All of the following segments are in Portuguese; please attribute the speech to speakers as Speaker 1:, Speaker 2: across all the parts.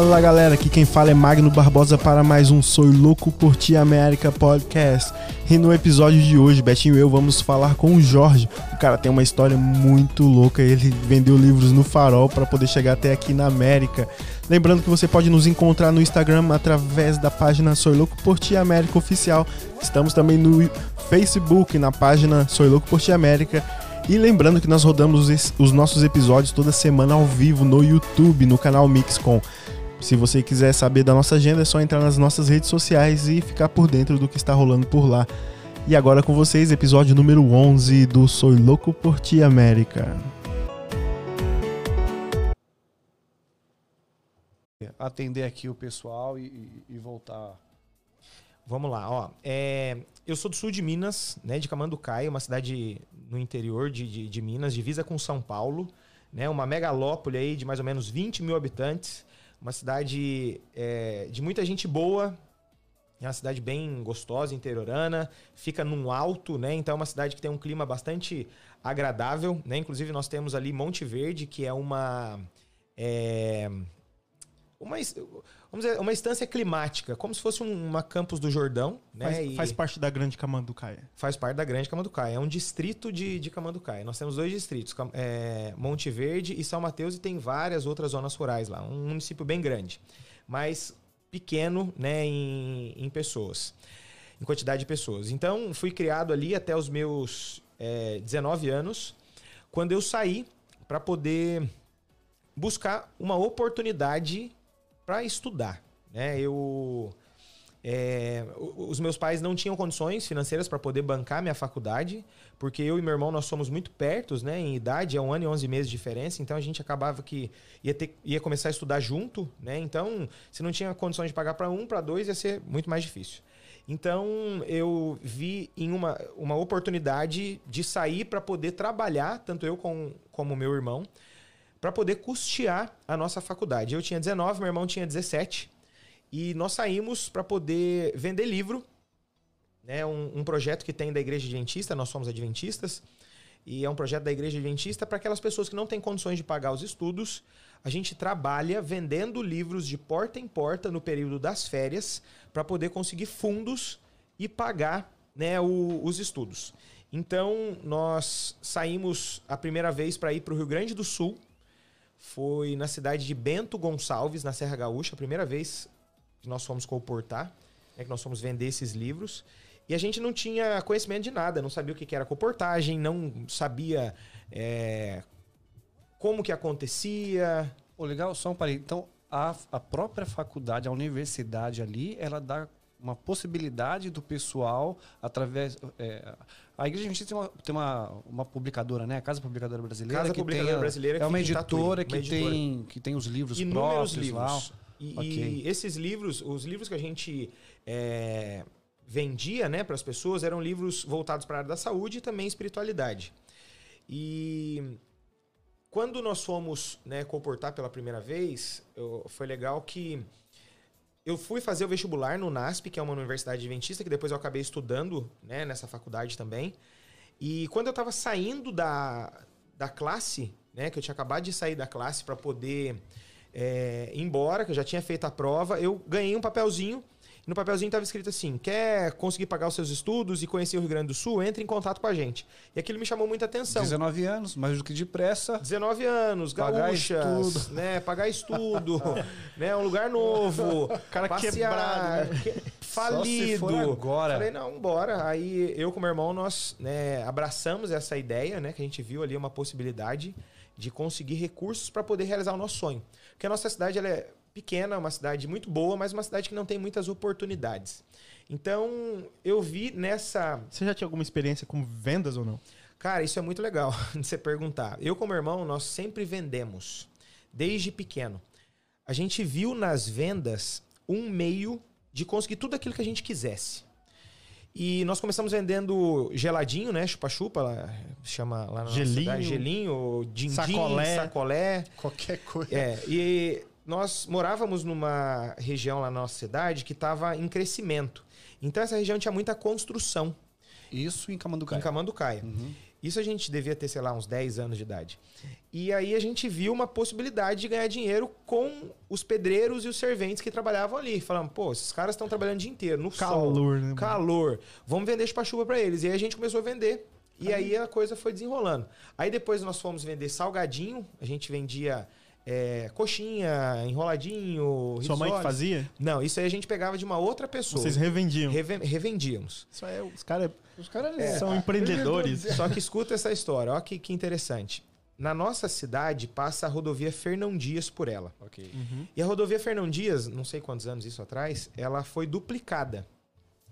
Speaker 1: Fala galera, aqui quem fala é Magno Barbosa para mais um Sou Louco por Ti América Podcast. E no episódio de hoje, Betinho e eu vamos falar com o Jorge. O cara tem uma história muito louca, ele vendeu livros no farol para poder chegar até aqui na América. Lembrando que você pode nos encontrar no Instagram através da página Sou Louco por Ti América Oficial. Estamos também no Facebook, na página Sou Louco por Ti América. E lembrando que nós rodamos os nossos episódios toda semana ao vivo no YouTube, no canal Mixcom. Se você quiser saber da nossa agenda, é só entrar nas nossas redes sociais e ficar por dentro do que está rolando por lá. E agora com vocês, episódio número 11 do Sou Louco por Ti América.
Speaker 2: Atender aqui o pessoal e, e voltar.
Speaker 3: Vamos lá, ó. É, eu sou do sul de Minas, né, de Camanducaia, uma cidade no interior de, de, de Minas, divisa com São Paulo, né, uma megalópole aí de mais ou menos 20 mil habitantes, uma cidade é, de muita gente boa, é uma cidade bem gostosa, interiorana, fica num alto, né? Então é uma cidade que tem um clima bastante agradável, né? Inclusive nós temos ali Monte Verde, que é uma é, uma vamos dizer, uma instância climática, como se fosse uma campus do Jordão, né?
Speaker 1: Faz, faz parte da Grande Camanducaia.
Speaker 3: Faz parte da Grande Camanducaia. É um distrito de, de Camanducaia. Nós temos dois distritos, é, Monte Verde e São Mateus, e tem várias outras zonas rurais lá. Um município bem grande, mas pequeno, né, em, em pessoas, em quantidade de pessoas. Então, fui criado ali até os meus é, 19 anos, quando eu saí para poder buscar uma oportunidade para estudar. Né? Eu, é, os meus pais não tinham condições financeiras para poder bancar minha faculdade, porque eu e meu irmão nós somos muito pertos, né, em idade, é um ano e 11 meses de diferença, então a gente acabava que ia, ter, ia começar a estudar junto, né? Então, se não tinha condições de pagar para um, para dois ia ser muito mais difícil. Então, eu vi em uma, uma oportunidade de sair para poder trabalhar, tanto eu com, como meu irmão, para poder custear a nossa faculdade. Eu tinha 19, meu irmão tinha 17. E nós saímos para poder vender livro, né? Um, um, projeto que tem da Igreja Adventista, nós somos adventistas, e é um projeto da Igreja Adventista para aquelas pessoas que não têm condições de pagar os estudos. A gente trabalha vendendo livros de porta em porta no período das férias para poder conseguir fundos e pagar né, o, os estudos. Então, nós saímos a primeira vez para ir para o Rio Grande do Sul, foi na cidade de Bento Gonçalves, na Serra Gaúcha, a primeira vez que nós fomos comportar, né, que nós fomos vender esses livros. E a gente não tinha conhecimento de nada, não sabia o que era comportagem, não sabia é, como que acontecia.
Speaker 2: Pô, legal, só um parei. Então, a, a própria faculdade, a universidade ali, ela dá uma possibilidade do pessoal, através. É, a Igreja Adventista tem, uma, tem uma, uma publicadora, né? A Casa Publicadora Brasileira.
Speaker 3: Casa Publicadora
Speaker 2: tem,
Speaker 3: Brasileira
Speaker 2: é uma editora que, tem, que tem os livros
Speaker 3: Inúmeros
Speaker 2: próprios
Speaker 3: livros.
Speaker 2: lá.
Speaker 3: E, okay. e, esses livros, os livros que a gente é, vendia né, para as pessoas eram livros voltados para a área da saúde e também espiritualidade. E quando nós fomos né, comportar pela primeira vez, eu, foi legal que eu fui fazer o vestibular no NASP, que é uma universidade adventista, que depois eu acabei estudando né, nessa faculdade também. E quando eu estava saindo da, da classe, né, que eu tinha acabado de sair da classe para poder é, ir embora, que eu já tinha feito a prova, eu ganhei um papelzinho no papelzinho estava escrito assim: quer conseguir pagar os seus estudos e conhecer o Rio Grande do Sul? Entre em contato com a gente. E aquilo me chamou muita atenção.
Speaker 2: 19 anos, mais do que depressa.
Speaker 3: 19 anos, gaúchas, pagar estudo. né? Pagar estudo, né? Um lugar novo.
Speaker 1: cara passear, quebrado, né?
Speaker 3: falido.
Speaker 2: agora.
Speaker 3: Falei, não, bora. Aí eu com meu irmão, nós né, abraçamos essa ideia, né? Que a gente viu ali uma possibilidade de conseguir recursos para poder realizar o nosso sonho. Porque a nossa cidade ela é pequena, uma cidade muito boa, mas uma cidade que não tem muitas oportunidades. Então, eu vi nessa.
Speaker 1: Você já tinha alguma experiência com vendas ou não?
Speaker 3: Cara, isso é muito legal de você perguntar. Eu, como irmão, nós sempre vendemos, desde pequeno. A gente viu nas vendas um meio de conseguir tudo aquilo que a gente quisesse. E nós começamos vendendo geladinho, né? Chupa-chupa, chama lá na
Speaker 1: gelinho,
Speaker 3: cidade. Gelinho, din,
Speaker 1: sacolé,
Speaker 3: sacolé.
Speaker 2: Qualquer coisa.
Speaker 3: É, e nós morávamos numa região lá na nossa cidade que estava em crescimento. Então essa região tinha muita construção
Speaker 2: Isso em Camanducaia.
Speaker 3: em Camanducaia.
Speaker 2: Uhum.
Speaker 3: Isso a gente devia ter, sei lá, uns 10 anos de idade. E aí a gente viu uma possibilidade de ganhar dinheiro com os pedreiros e os serventes que trabalhavam ali. Falamos, pô, esses caras estão trabalhando o dia inteiro, no sol,
Speaker 1: Calor, né? mano?
Speaker 3: calor. Vamos vender chupa-chupa pra eles. E aí a gente começou a vender. E aí a coisa foi desenrolando. Aí depois nós fomos vender salgadinho. A gente vendia é, coxinha, enroladinho,
Speaker 1: Sua mãe que fazia?
Speaker 3: Não, isso aí a gente pegava de uma outra pessoa.
Speaker 1: Vocês revendiam.
Speaker 3: Reven- revendíamos.
Speaker 1: Isso é, os caras
Speaker 2: Os caras
Speaker 1: são empreendedores.
Speaker 3: Só que escuta essa história, ó que, que interessante. Na nossa cidade passa a rodovia Fernão Dias por ela.
Speaker 2: Ok.
Speaker 3: E a rodovia Fernão Dias, não sei quantos anos isso atrás, ela foi duplicada.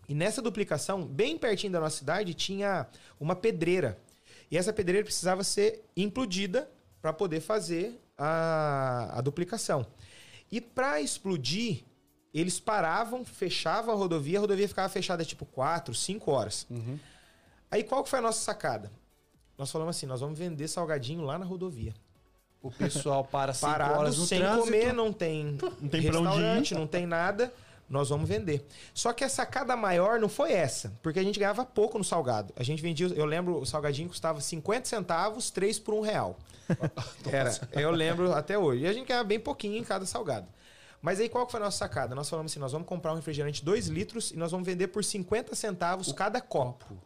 Speaker 3: E nessa duplicação, bem pertinho da nossa cidade, tinha uma pedreira. E essa pedreira precisava ser implodida para poder fazer a, a duplicação. E para explodir, eles paravam, fechavam a rodovia, a rodovia ficava fechada tipo 4, 5 horas.
Speaker 2: Uhum.
Speaker 3: Aí qual que foi a nossa sacada? Nós falamos assim, nós vamos vender salgadinho lá na rodovia.
Speaker 2: O pessoal para cinco horas
Speaker 3: Parado,
Speaker 2: no
Speaker 3: sem
Speaker 2: trânsito.
Speaker 3: comer, não tem,
Speaker 1: Não tem
Speaker 3: restaurante, não tem nada. Nós vamos vender. Só que a sacada maior não foi essa, porque a gente ganhava pouco no salgado. A gente vendia, eu lembro, o salgadinho custava 50 centavos, 3 por um real. Era, eu lembro até hoje. E a gente ganhava bem pouquinho em cada salgado. Mas aí qual que foi a nossa sacada? Nós falamos assim, nós vamos comprar um refrigerante 2 litros e nós vamos vender por 50 centavos cada copo.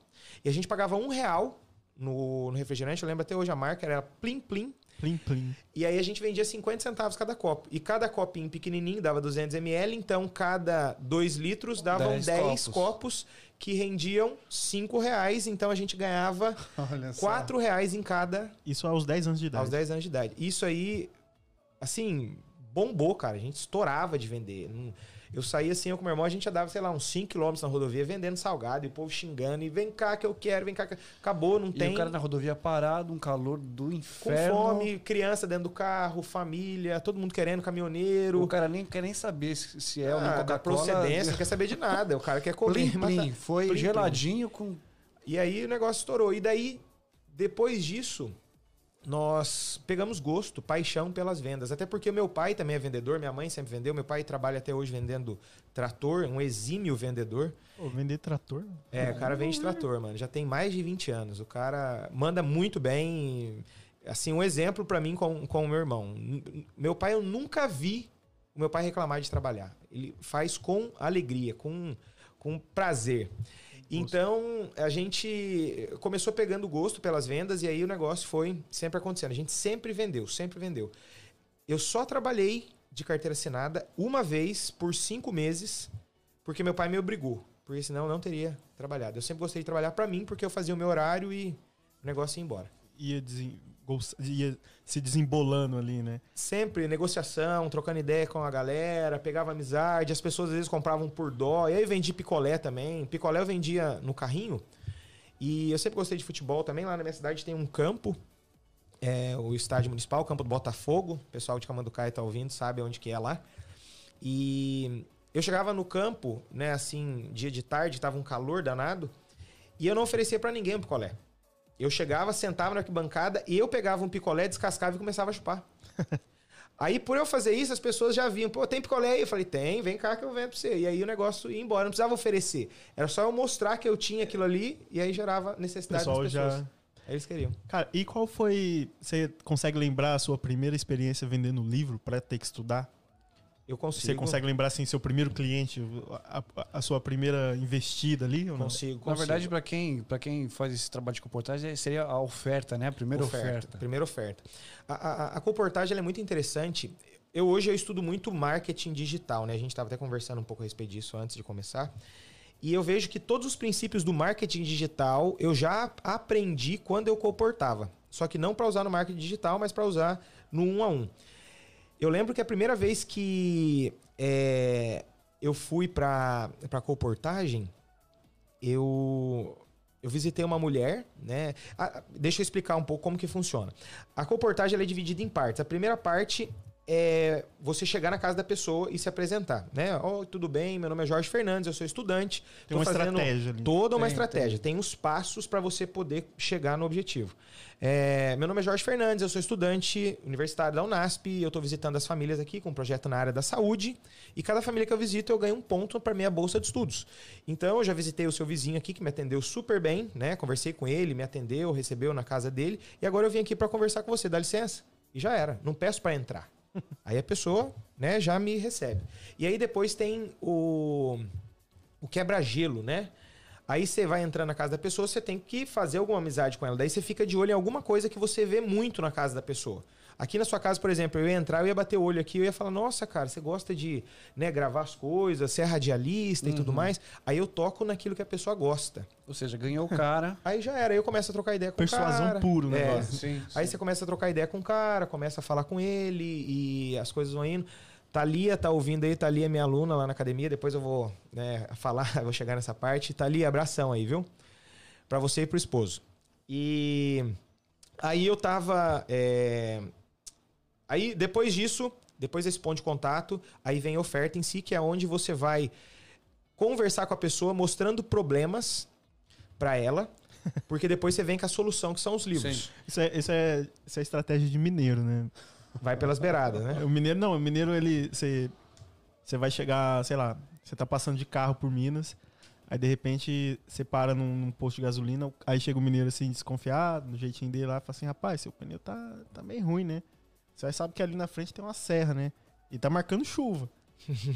Speaker 3: E a gente pagava um real no, no refrigerante, eu lembro até hoje a marca, era Plim Plim.
Speaker 1: Plim, plim.
Speaker 3: E aí a gente vendia 50 centavos cada copo. E cada copinho pequenininho dava 200 ml, então cada 2 litros davam 10,
Speaker 2: 10
Speaker 3: copos.
Speaker 2: copos.
Speaker 3: que rendiam 5 reais. Então a gente ganhava
Speaker 2: Olha só.
Speaker 3: 4 reais em cada
Speaker 1: Isso aos 10 anos de idade.
Speaker 3: aos 10 anos de idade. Isso aí, assim, bombou, cara. A gente estourava de vender. Não- Eu saía assim, eu com meu irmão, a gente andava, sei lá, uns 5 km na rodovia vendendo salgado e o povo xingando. E vem cá que eu quero, vem cá que... Acabou, não
Speaker 2: E
Speaker 3: tem.
Speaker 2: o cara na rodovia parado, um calor do
Speaker 3: Com
Speaker 2: inferno.
Speaker 3: fome, criança dentro do carro, família, todo mundo querendo, caminhoneiro.
Speaker 2: O cara nem quer nem saber se, se é ou não
Speaker 3: Ah, da
Speaker 2: Coca-Cola.
Speaker 3: procedência, não quer saber de nada. O cara quer comer.
Speaker 2: Plim,
Speaker 3: matar.
Speaker 2: plim. Foi
Speaker 3: plim.
Speaker 2: geladinho com...
Speaker 3: E aí o negócio estourou. E daí, depois disso, nós pegamos gosto, paixão pelas vendas. Até porque meu pai também é vendedor, minha mãe sempre vendeu. Meu pai trabalha até hoje vendendo trator, um exímio vendedor.
Speaker 1: Vender trator.
Speaker 3: É, o cara vende trator, mano. Já tem mais de 20 anos. O cara manda muito bem. Assim, um exemplo pra mim com, com o meu irmão. Meu pai, eu nunca vi o meu pai reclamar de trabalhar. Ele faz com alegria, com, com prazer. Então, a gente começou pegando gosto pelas vendas e aí o negócio foi sempre acontecendo. A gente sempre vendeu, sempre vendeu. Eu só trabalhei de carteira assinada uma vez por cinco meses, porque meu pai me obrigou. Porque senão eu não teria trabalhado. Eu sempre gostei de trabalhar pra mim, porque eu fazia o meu horário e o negócio ia embora.
Speaker 1: Ia, desen- ia se desembolando ali, né?
Speaker 3: Sempre negociação, trocando ideia com a galera, pegava amizade, as pessoas às vezes compravam por dó. E aí vendi picolé também. Picolé eu vendia no carrinho. E eu sempre gostei de futebol também. Lá na minha cidade tem um campo, é, o estádio municipal, o campo do Botafogo. O pessoal de Camanducaia tá ouvindo, sabe onde que é lá. E eu chegava no campo, né, assim, dia de tarde, tava um calor danado, e eu não oferecia pra ninguém um picolé. Eu chegava, sentava na arquibancada e eu pegava um picolé, descascava e começava a chupar. Aí, por eu fazer isso, as pessoas já vinham, pô, tem picolé aí? Eu falei, tem, vem cá que eu vendo pra você. E aí o negócio ia embora, não precisava oferecer. Era só eu mostrar que eu tinha aquilo ali e aí gerava necessidade
Speaker 1: pessoal
Speaker 3: das pessoas.
Speaker 1: já.
Speaker 3: Aí eles queriam.
Speaker 1: Cara, e qual foi. Você consegue lembrar a sua primeira experiência vendendo livro pra ter que estudar?
Speaker 3: Eu consigo.
Speaker 1: Você consegue lembrar, assim, seu primeiro cliente, a, a- sua primeira investida ali? Ou não?
Speaker 3: Consigo, consigo.
Speaker 2: Na verdade, pra quem, pra quem faz esse trabalho de comportagem, seria a oferta, né? A primeira oferta.
Speaker 3: Primeira oferta. A, a, a comportagem ela é muito interessante. Eu hoje eu estudo muito marketing digital, né? A gente estava até conversando um pouco a respeito disso antes de começar. E eu vejo que todos os princípios do marketing digital eu já aprendi quando eu comportava. Só que não para usar no marketing digital, mas para usar no um a um. Eu lembro que a primeira vez que é, eu fui para para comportagem, eu eu visitei uma mulher, né? Ah, deixa eu explicar um pouco como que funciona. A comportagem é dividida em partes. A primeira parte é você chegar na casa da pessoa e se apresentar, né? Oh, tudo bem, meu nome é Jorge Fernandes, eu sou estudante.
Speaker 1: Tem uma estratégia ali.
Speaker 3: Toda uma
Speaker 2: Tem,
Speaker 3: estratégia. Tem os passos para você poder chegar no objetivo. É, meu nome é Jorge Fernandes, eu sou estudante universitário da Unasp, eu estou visitando as famílias aqui com um projeto na área da saúde e cada família que eu visito eu ganho um ponto para minha bolsa de estudos. Então eu já visitei o seu vizinho aqui que me atendeu super bem, né? Conversei com ele, me atendeu, recebeu na casa dele e agora eu vim aqui para conversar com você. Dá licença? E já era. Não peço para entrar. Aí a pessoa, né, já me recebe. E aí depois tem o, o quebra-gelo, né? Aí você vai entrar na casa da pessoa, você tem que fazer alguma amizade com ela. Daí você fica de olho em alguma coisa que você vê muito na casa da pessoa. Aqui na sua casa, por exemplo, eu ia entrar, eu ia bater o olho aqui, eu ia falar, nossa, cara, você gosta de né, gravar as coisas, ser radialista e tudo mais. Aí eu toco naquilo que a pessoa gosta.
Speaker 2: Ou seja, ganhou o cara.
Speaker 3: Aí já era, aí eu começo a trocar ideia com
Speaker 1: Persuasão
Speaker 3: o cara.
Speaker 1: puro o
Speaker 3: É.
Speaker 1: negócio.
Speaker 2: sim,
Speaker 3: Aí você começa a trocar ideia com o cara, começa a falar com ele e as coisas vão indo. Thalia tá ouvindo aí, Thalia é minha aluna lá na academia, depois eu vou né, falar, vou chegar nessa parte. Thalia, abração aí, viu? Pra você e pro esposo. E aí eu tava. é, Aí depois disso, depois desse ponto de contato, aí vem a oferta em si, que é onde você vai conversar com a pessoa, mostrando problemas pra ela, porque depois você vem com a solução, que são os livros.
Speaker 2: Sim.
Speaker 1: Isso é, isso, é, isso é estratégia de mineiro, né?
Speaker 3: Vai pelas beiradas, né?
Speaker 1: O mineiro não, o mineiro ele. Você, você vai chegar, sei lá, você tá passando de carro por Minas, aí de repente você para num, num posto de gasolina, aí chega o mineiro assim, desconfiado, no jeitinho dele lá, e fala assim: rapaz, seu pneu tá, tá meio ruim, né? Você vai sabe que ali na frente tem uma serra, né? E tá marcando chuva.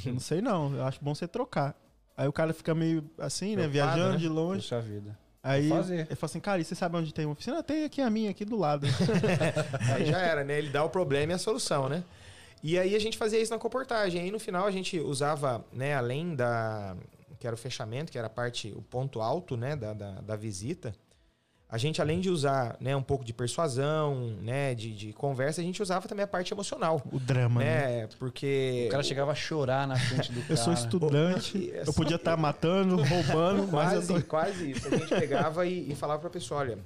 Speaker 1: eu não sei não, eu acho bom você trocar. Aí o cara fica meio assim, né? Viajando
Speaker 3: né?
Speaker 1: de longe.
Speaker 2: Puxa vida.
Speaker 1: Aí ele fala assim, cara, e você sabe onde tem uma oficina? Tem aqui a minha, aqui do lado.
Speaker 3: Aí já era, né? Ele dá o problema e a solução, né? E aí a gente fazia isso na comportagem. Aí no final a gente usava, né, além da. que era o fechamento, que era a parte, o ponto alto, né, da, da, da visita. A gente, além de usar né, um pouco de persuasão, né, de, de conversa, a gente usava também a parte emocional.
Speaker 1: o drama, né?
Speaker 3: Né? Porque.
Speaker 2: O cara chegava a chorar na frente do cara.
Speaker 1: Eu sou estudante, eu podia estar matando, roubando, mas eu
Speaker 3: Quase,
Speaker 1: tô...
Speaker 3: quase isso. A gente pegava e, e falava pra pessoa, olha,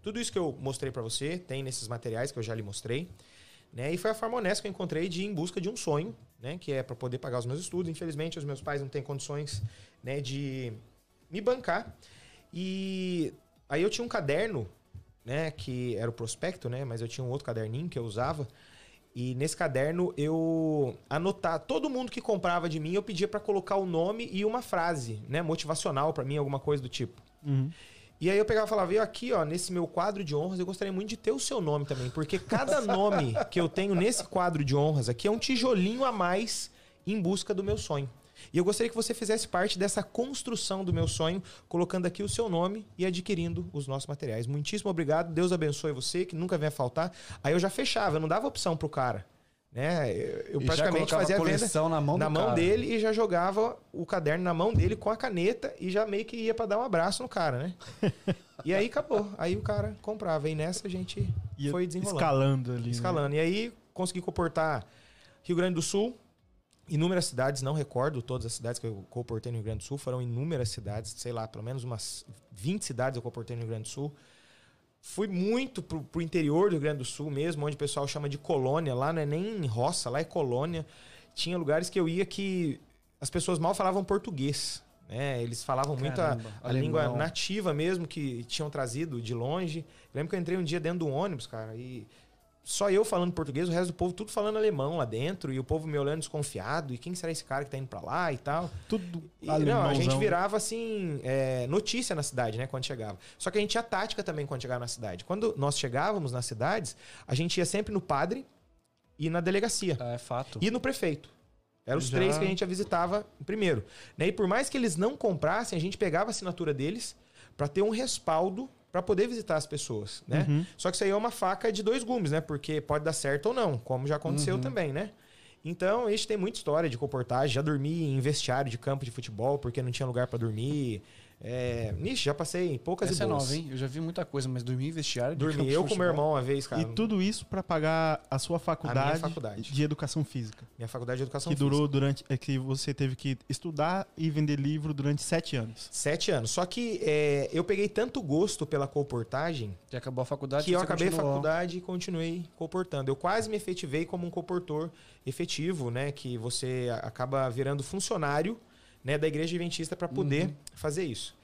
Speaker 3: tudo isso que eu mostrei pra você tem nesses materiais que eu já lhe mostrei, né? E foi a forma honesta que eu encontrei de ir em busca de um sonho, né? Que é pra poder pagar os meus estudos. Infelizmente, os meus pais não têm condições, né? De me bancar. E aí eu tinha um caderno, né? Que era o prospecto, né? Mas eu tinha um outro caderninho que eu usava. E nesse caderno eu anotar todo mundo que comprava de mim, eu pedia pra colocar o nome e uma frase, né, motivacional pra mim, alguma coisa do tipo.
Speaker 1: Uhum.
Speaker 3: E aí eu pegava e falava, e aqui, ó, nesse meu quadro de honras, eu gostaria muito de ter o seu nome também, porque cada nome que eu tenho nesse quadro de honras aqui é um tijolinho a mais em busca do meu sonho. E eu gostaria que você fizesse parte dessa construção do meu sonho, colocando aqui o seu nome e adquirindo os nossos materiais. Muitíssimo obrigado, Deus abençoe você, que nunca venha faltar. Aí eu já fechava, eu não dava opção pro cara. Né? Eu- praticamente fazia
Speaker 2: a
Speaker 3: a
Speaker 2: coleção na mão
Speaker 3: na mão
Speaker 2: cara.
Speaker 3: dele e já jogava o caderno na mão dele com a caneta e já meio que ia pra dar um abraço no cara, né? e aí acabou. Aí o cara comprava. E nessa a gente
Speaker 1: Ia
Speaker 3: foi desenrolando.
Speaker 1: escalando ali. né?
Speaker 3: Escalando. E aí consegui comportar Rio Grande do Sul, inúmeras cidades, não recordo todas as cidades que eu comportei no Rio Grande do Sul, foram inúmeras cidades, sei lá, pelo menos umas 20 cidades eu comportei no Rio Grande do Sul. Fui muito pro, pro interior do Rio Grande do Sul mesmo, onde o pessoal chama de colônia. Lá não é nem roça, lá é colônia. Tinha lugares que eu ia que as pessoas mal falavam português. Né? Eles falavam muito a,
Speaker 2: Caramba,
Speaker 3: a língua nativa mesmo, que tinham trazido de longe. Eu lembro que eu entrei um dia dentro do ônibus, cara, e só eu falando português, o resto do povo tudo falando alemão lá dentro, e o povo me olhando desconfiado, e quem será esse cara que tá indo pra lá e tal.
Speaker 1: Tudo
Speaker 3: E, não, a gente
Speaker 1: alemãozão.
Speaker 3: virava assim, é, notícia na cidade, né, quando chegava. Só que a gente tinha tática também quando chegava na cidade. Quando nós chegávamos nas cidades, a gente ia sempre no padre e na delegacia.
Speaker 2: Ah, é fato.
Speaker 3: E no prefeito. Eram os
Speaker 1: Já.
Speaker 3: três que a gente visitava primeiro. Né? E por mais que eles não comprassem, a gente pegava a assinatura deles para ter um respaldo para poder visitar as pessoas, né?
Speaker 1: Uhum.
Speaker 3: Só que isso aí é uma faca de dois gumes, né? Porque pode dar certo ou não, como já aconteceu também, né? Então, a gente tem muita história de comportagem. Já dormi em vestiário de campo de futebol porque não tinha lugar para dormir. É, nixe, já passei poucas
Speaker 2: Essa
Speaker 3: e
Speaker 2: é
Speaker 3: boas.
Speaker 2: nova, hein? Eu já vi muita coisa, mas dormir em vestiário... de
Speaker 3: Dormi eu com meu irmão uma vez, cara.
Speaker 1: E tudo isso pra pagar a sua faculdade,
Speaker 3: faculdade.
Speaker 1: de educação física.
Speaker 3: Minha faculdade de educação
Speaker 1: que durou durante. É que você teve que estudar e vender livro durante sete anos.
Speaker 3: Sete anos. Só que é, eu peguei tanto gosto pela colportagem
Speaker 2: Que acabou a faculdade...
Speaker 3: que eu acabei a
Speaker 2: continuou.
Speaker 3: faculdade e continuei colportando. Eu quase me efetivei como um colportor efetivo, né? Que você a- acaba virando funcionário né, da igreja adventista para poder
Speaker 2: Uhum.
Speaker 3: fazer isso.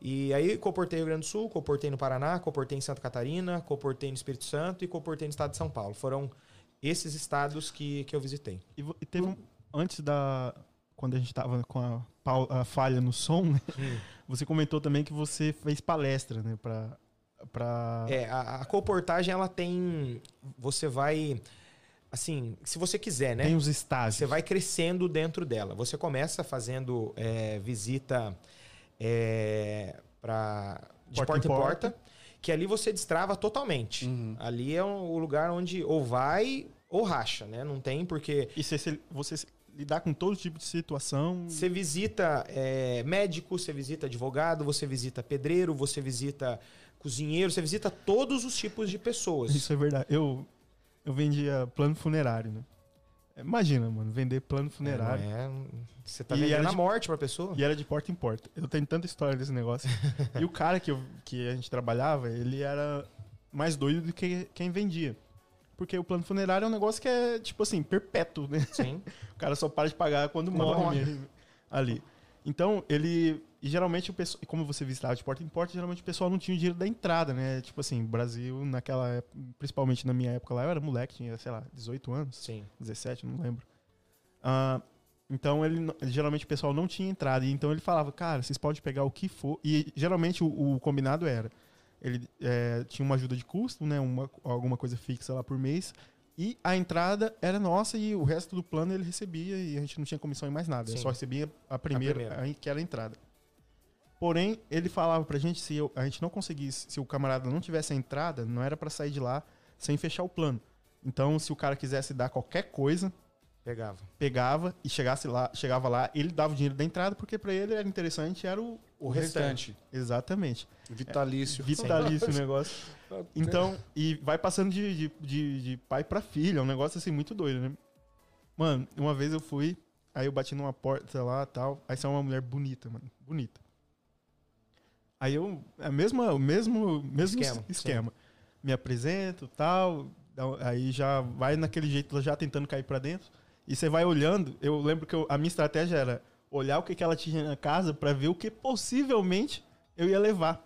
Speaker 3: E aí comportei no Rio Grande do Sul, comportei no Paraná, comportei em Santa Catarina, comportei no Espírito Santo e comportei no estado de São Paulo. Foram esses estados que, que eu visitei.
Speaker 1: E, teve um. Antes da. Quando a gente tava com a, a falha no som, né? Você comentou também que você fez palestra, né? Pra. pra...
Speaker 3: É, a, a colportagem ela tem. Você vai. Assim, se você quiser, né?
Speaker 1: Tem os estágios.
Speaker 3: Você vai crescendo dentro dela. Você começa fazendo é, visita é, pra, de
Speaker 1: Porta
Speaker 3: porta,
Speaker 1: em porta.
Speaker 3: porta, que ali você destrava totalmente.
Speaker 2: Uhum.
Speaker 3: Ali é o lugar onde ou vai ou racha, né? Não tem porque
Speaker 1: E você, você- você lidar com todo tipo de situação.
Speaker 3: você visita é, médico, você visita advogado, você visita pedreiro, você visita cozinheiro, você visita todos os tipos de pessoas.
Speaker 1: Isso é verdade. Eu, eu vendia plano funerário, né? Imagina, mano, vender plano funerário.
Speaker 3: É, é- você tá
Speaker 1: E
Speaker 3: vendendo
Speaker 1: era
Speaker 3: a
Speaker 1: de-
Speaker 3: morte pra pessoa?
Speaker 1: E era de porta em porta. Eu tenho tanta história desse negócio. e o cara que, eu, que a gente trabalhava, ele era mais doido do que quem vendia. Porque o plano funerário é um negócio que é, tipo assim, perpétuo, né?
Speaker 3: Sim.
Speaker 1: O cara só para de pagar quando, morre,
Speaker 3: morre.
Speaker 1: ali. Então, ele. E geralmente o pessoal. Como você visitava de porta em porta, geralmente o pessoal não tinha o dinheiro da entrada, né? Tipo assim, Brasil, naquela época, principalmente na minha época lá, eu era moleque, tinha, sei lá, 18 anos.
Speaker 3: Sim.
Speaker 1: 17, não lembro. Ah, então ele geralmente o pessoal não tinha entrada, então ele falava, cara, vocês podem pegar o que for. E geralmente o, o combinado era, ele é, tinha uma ajuda de custo, né, uma, alguma coisa fixa lá por mês, e a entrada era nossa e o resto do plano ele recebia e a gente não tinha comissão em mais nada, ele
Speaker 3: Sim.
Speaker 1: só recebia a primeira,
Speaker 3: primeira.
Speaker 1: a- que era a entrada. Porém, ele falava pra gente se eu- a gente não conseguisse, se o camarada não tivesse a entrada, não era pra sair de lá sem fechar o plano. Então, se o cara quisesse dar qualquer coisa,
Speaker 3: Pegava.
Speaker 1: pegava e chegasse lá, chegava lá, ele dava o dinheiro da entrada, porque pra ele era interessante, era o.
Speaker 2: O restante.
Speaker 1: Exatamente.
Speaker 2: Vitalício.
Speaker 1: Vitalício o negócio. Então, e vai passando de, de, de, de pai pra filho, é um negócio assim muito doido, né? Mano, uma vez eu fui, aí eu bati numa porta lá tal, aí saiu uma mulher bonita, mano, bonita. Aí eu, a mesma, o mesmo, mesmo
Speaker 3: Esquema,
Speaker 1: esquema. Me apresento tal, aí já vai naquele jeito, já tentando cair pra dentro. E você vai olhando, eu lembro que eu- a minha estratégia era olhar o que, que ela tinha na casa pra ver o que possivelmente eu ia levar.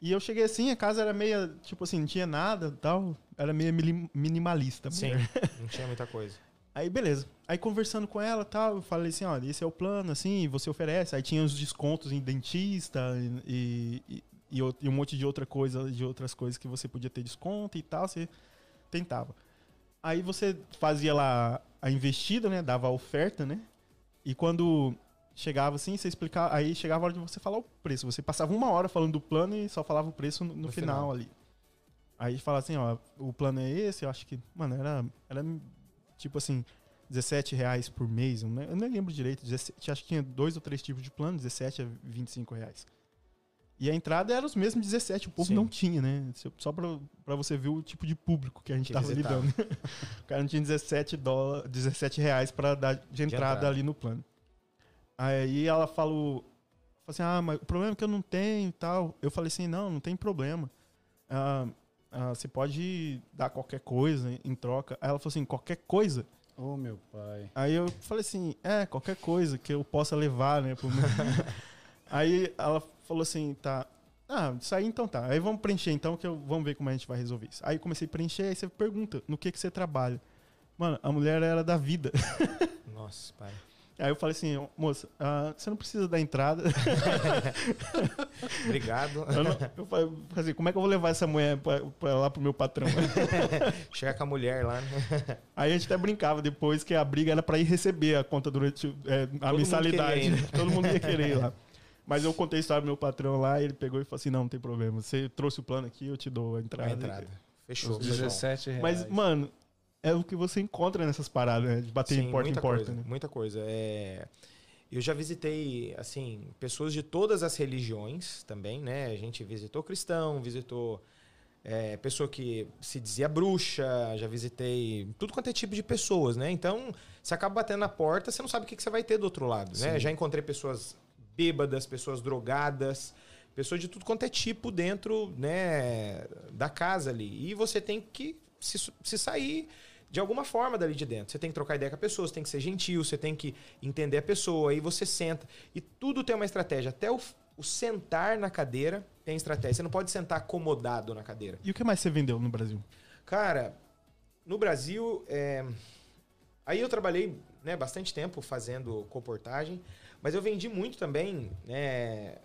Speaker 1: E eu cheguei assim, a casa era meia, tipo assim, não tinha nada tal, era meio minimalista.
Speaker 3: Sim. Não tinha muita coisa.
Speaker 1: Aí beleza. Aí conversando com ela tal, eu falei assim, olha, esse é o plano, assim, você oferece. Aí tinha os descontos em dentista e, e, e, e um monte de outra coisa, de outras coisas que você podia ter desconto e tal, você tentava. Aí você fazia lá a investida, né? Dava a oferta, né? E quando chegava assim, você explicava. Aí chegava a hora de você falar o preço. Você passava uma hora falando do plano e só falava o preço no, no
Speaker 3: No
Speaker 1: final,
Speaker 3: final.
Speaker 1: ali. Aí fala assim, ó, o plano é esse, eu acho que, mano, era, era tipo assim, 17 reais por mês, eu, nem, lembro direito, 17, acho que tinha dois ou três tipos de plano, 17 a 25 reais. E a entrada era os mesmos 17, o povo
Speaker 3: Sim.
Speaker 1: não tinha, né? Só pra, pra você ver o tipo de público que a gente
Speaker 3: Que
Speaker 1: tava lidando. o cara não tinha 17, dólar, 17 reais pra dar de entrada,
Speaker 3: entrada.
Speaker 1: ali no plano. Aí ela falou, falou assim, ah, mas o problema é que eu não tenho e tal. Eu falei assim, não, não tem problema. Ah, ah, você pode dar qualquer coisa em troca. Aí ela falou assim, qualquer coisa?
Speaker 2: Ô, meu pai.
Speaker 1: Aí eu falei assim, é, qualquer coisa que eu possa levar, né? aí ela falou assim, tá. Ah, isso aí então tá. Aí vamos preencher então, que eu, vamos ver como a gente vai resolver isso. Aí eu comecei a preencher, aí você pergunta, no que que você trabalha? Mano, a mulher era da vida.
Speaker 3: Nossa, pai.
Speaker 1: Aí eu falei assim, "Ô, moça, ah, você não precisa da entrada.
Speaker 3: Obrigado.
Speaker 1: Eu, não, eu falei assim, como é que eu vou levar essa mulher pra, pra lá pro meu patrão?
Speaker 3: Chegar com a mulher lá, né?
Speaker 1: Aí a gente até brincava depois que a briga era pra ir receber a conta durante é, a
Speaker 3: mundo
Speaker 1: mensalidade.
Speaker 3: né?
Speaker 1: Todo mundo ia querer ir lá. Mas eu contei a história do meu patrão lá e ele pegou e falou assim: não, não tem problema. Você trouxe o plano aqui, eu te dou a entrada.
Speaker 3: A entrada. Fechou.
Speaker 2: Os
Speaker 3: pessoal.
Speaker 2: 17 reais.
Speaker 1: Mas, mano, é o que você encontra nessas paradas, né? De bater
Speaker 3: Sim,
Speaker 1: em porta em porta,
Speaker 3: coisa,
Speaker 1: né?
Speaker 3: Muita coisa. É... Eu já visitei, assim, pessoas de todas as religiões também, né? A gente visitou cristão, visitou é, pessoa que se dizia bruxa, já visitei tudo quanto é tipo de pessoas, né? Então, você acaba batendo na porta, você não sabe o que, que você vai ter do outro lado, né? Já encontrei pessoas bêbadas, pessoas drogadas, pessoas de tudo quanto é tipo dentro, né, da casa ali. E você tem que se, se sair de alguma forma dali de dentro. Você tem que trocar ideia com a pessoa, você tem que ser gentil, você tem que entender a pessoa, aí você senta. E tudo tem uma estratégia. Até o, o sentar na cadeira tem estratégia. Você não pode sentar acomodado na cadeira.
Speaker 1: E o que mais você vendeu no Brasil?
Speaker 3: Cara, no Brasil, é... aí eu trabalhei né, bastante tempo fazendo comportagem, mas eu vendi muito também né,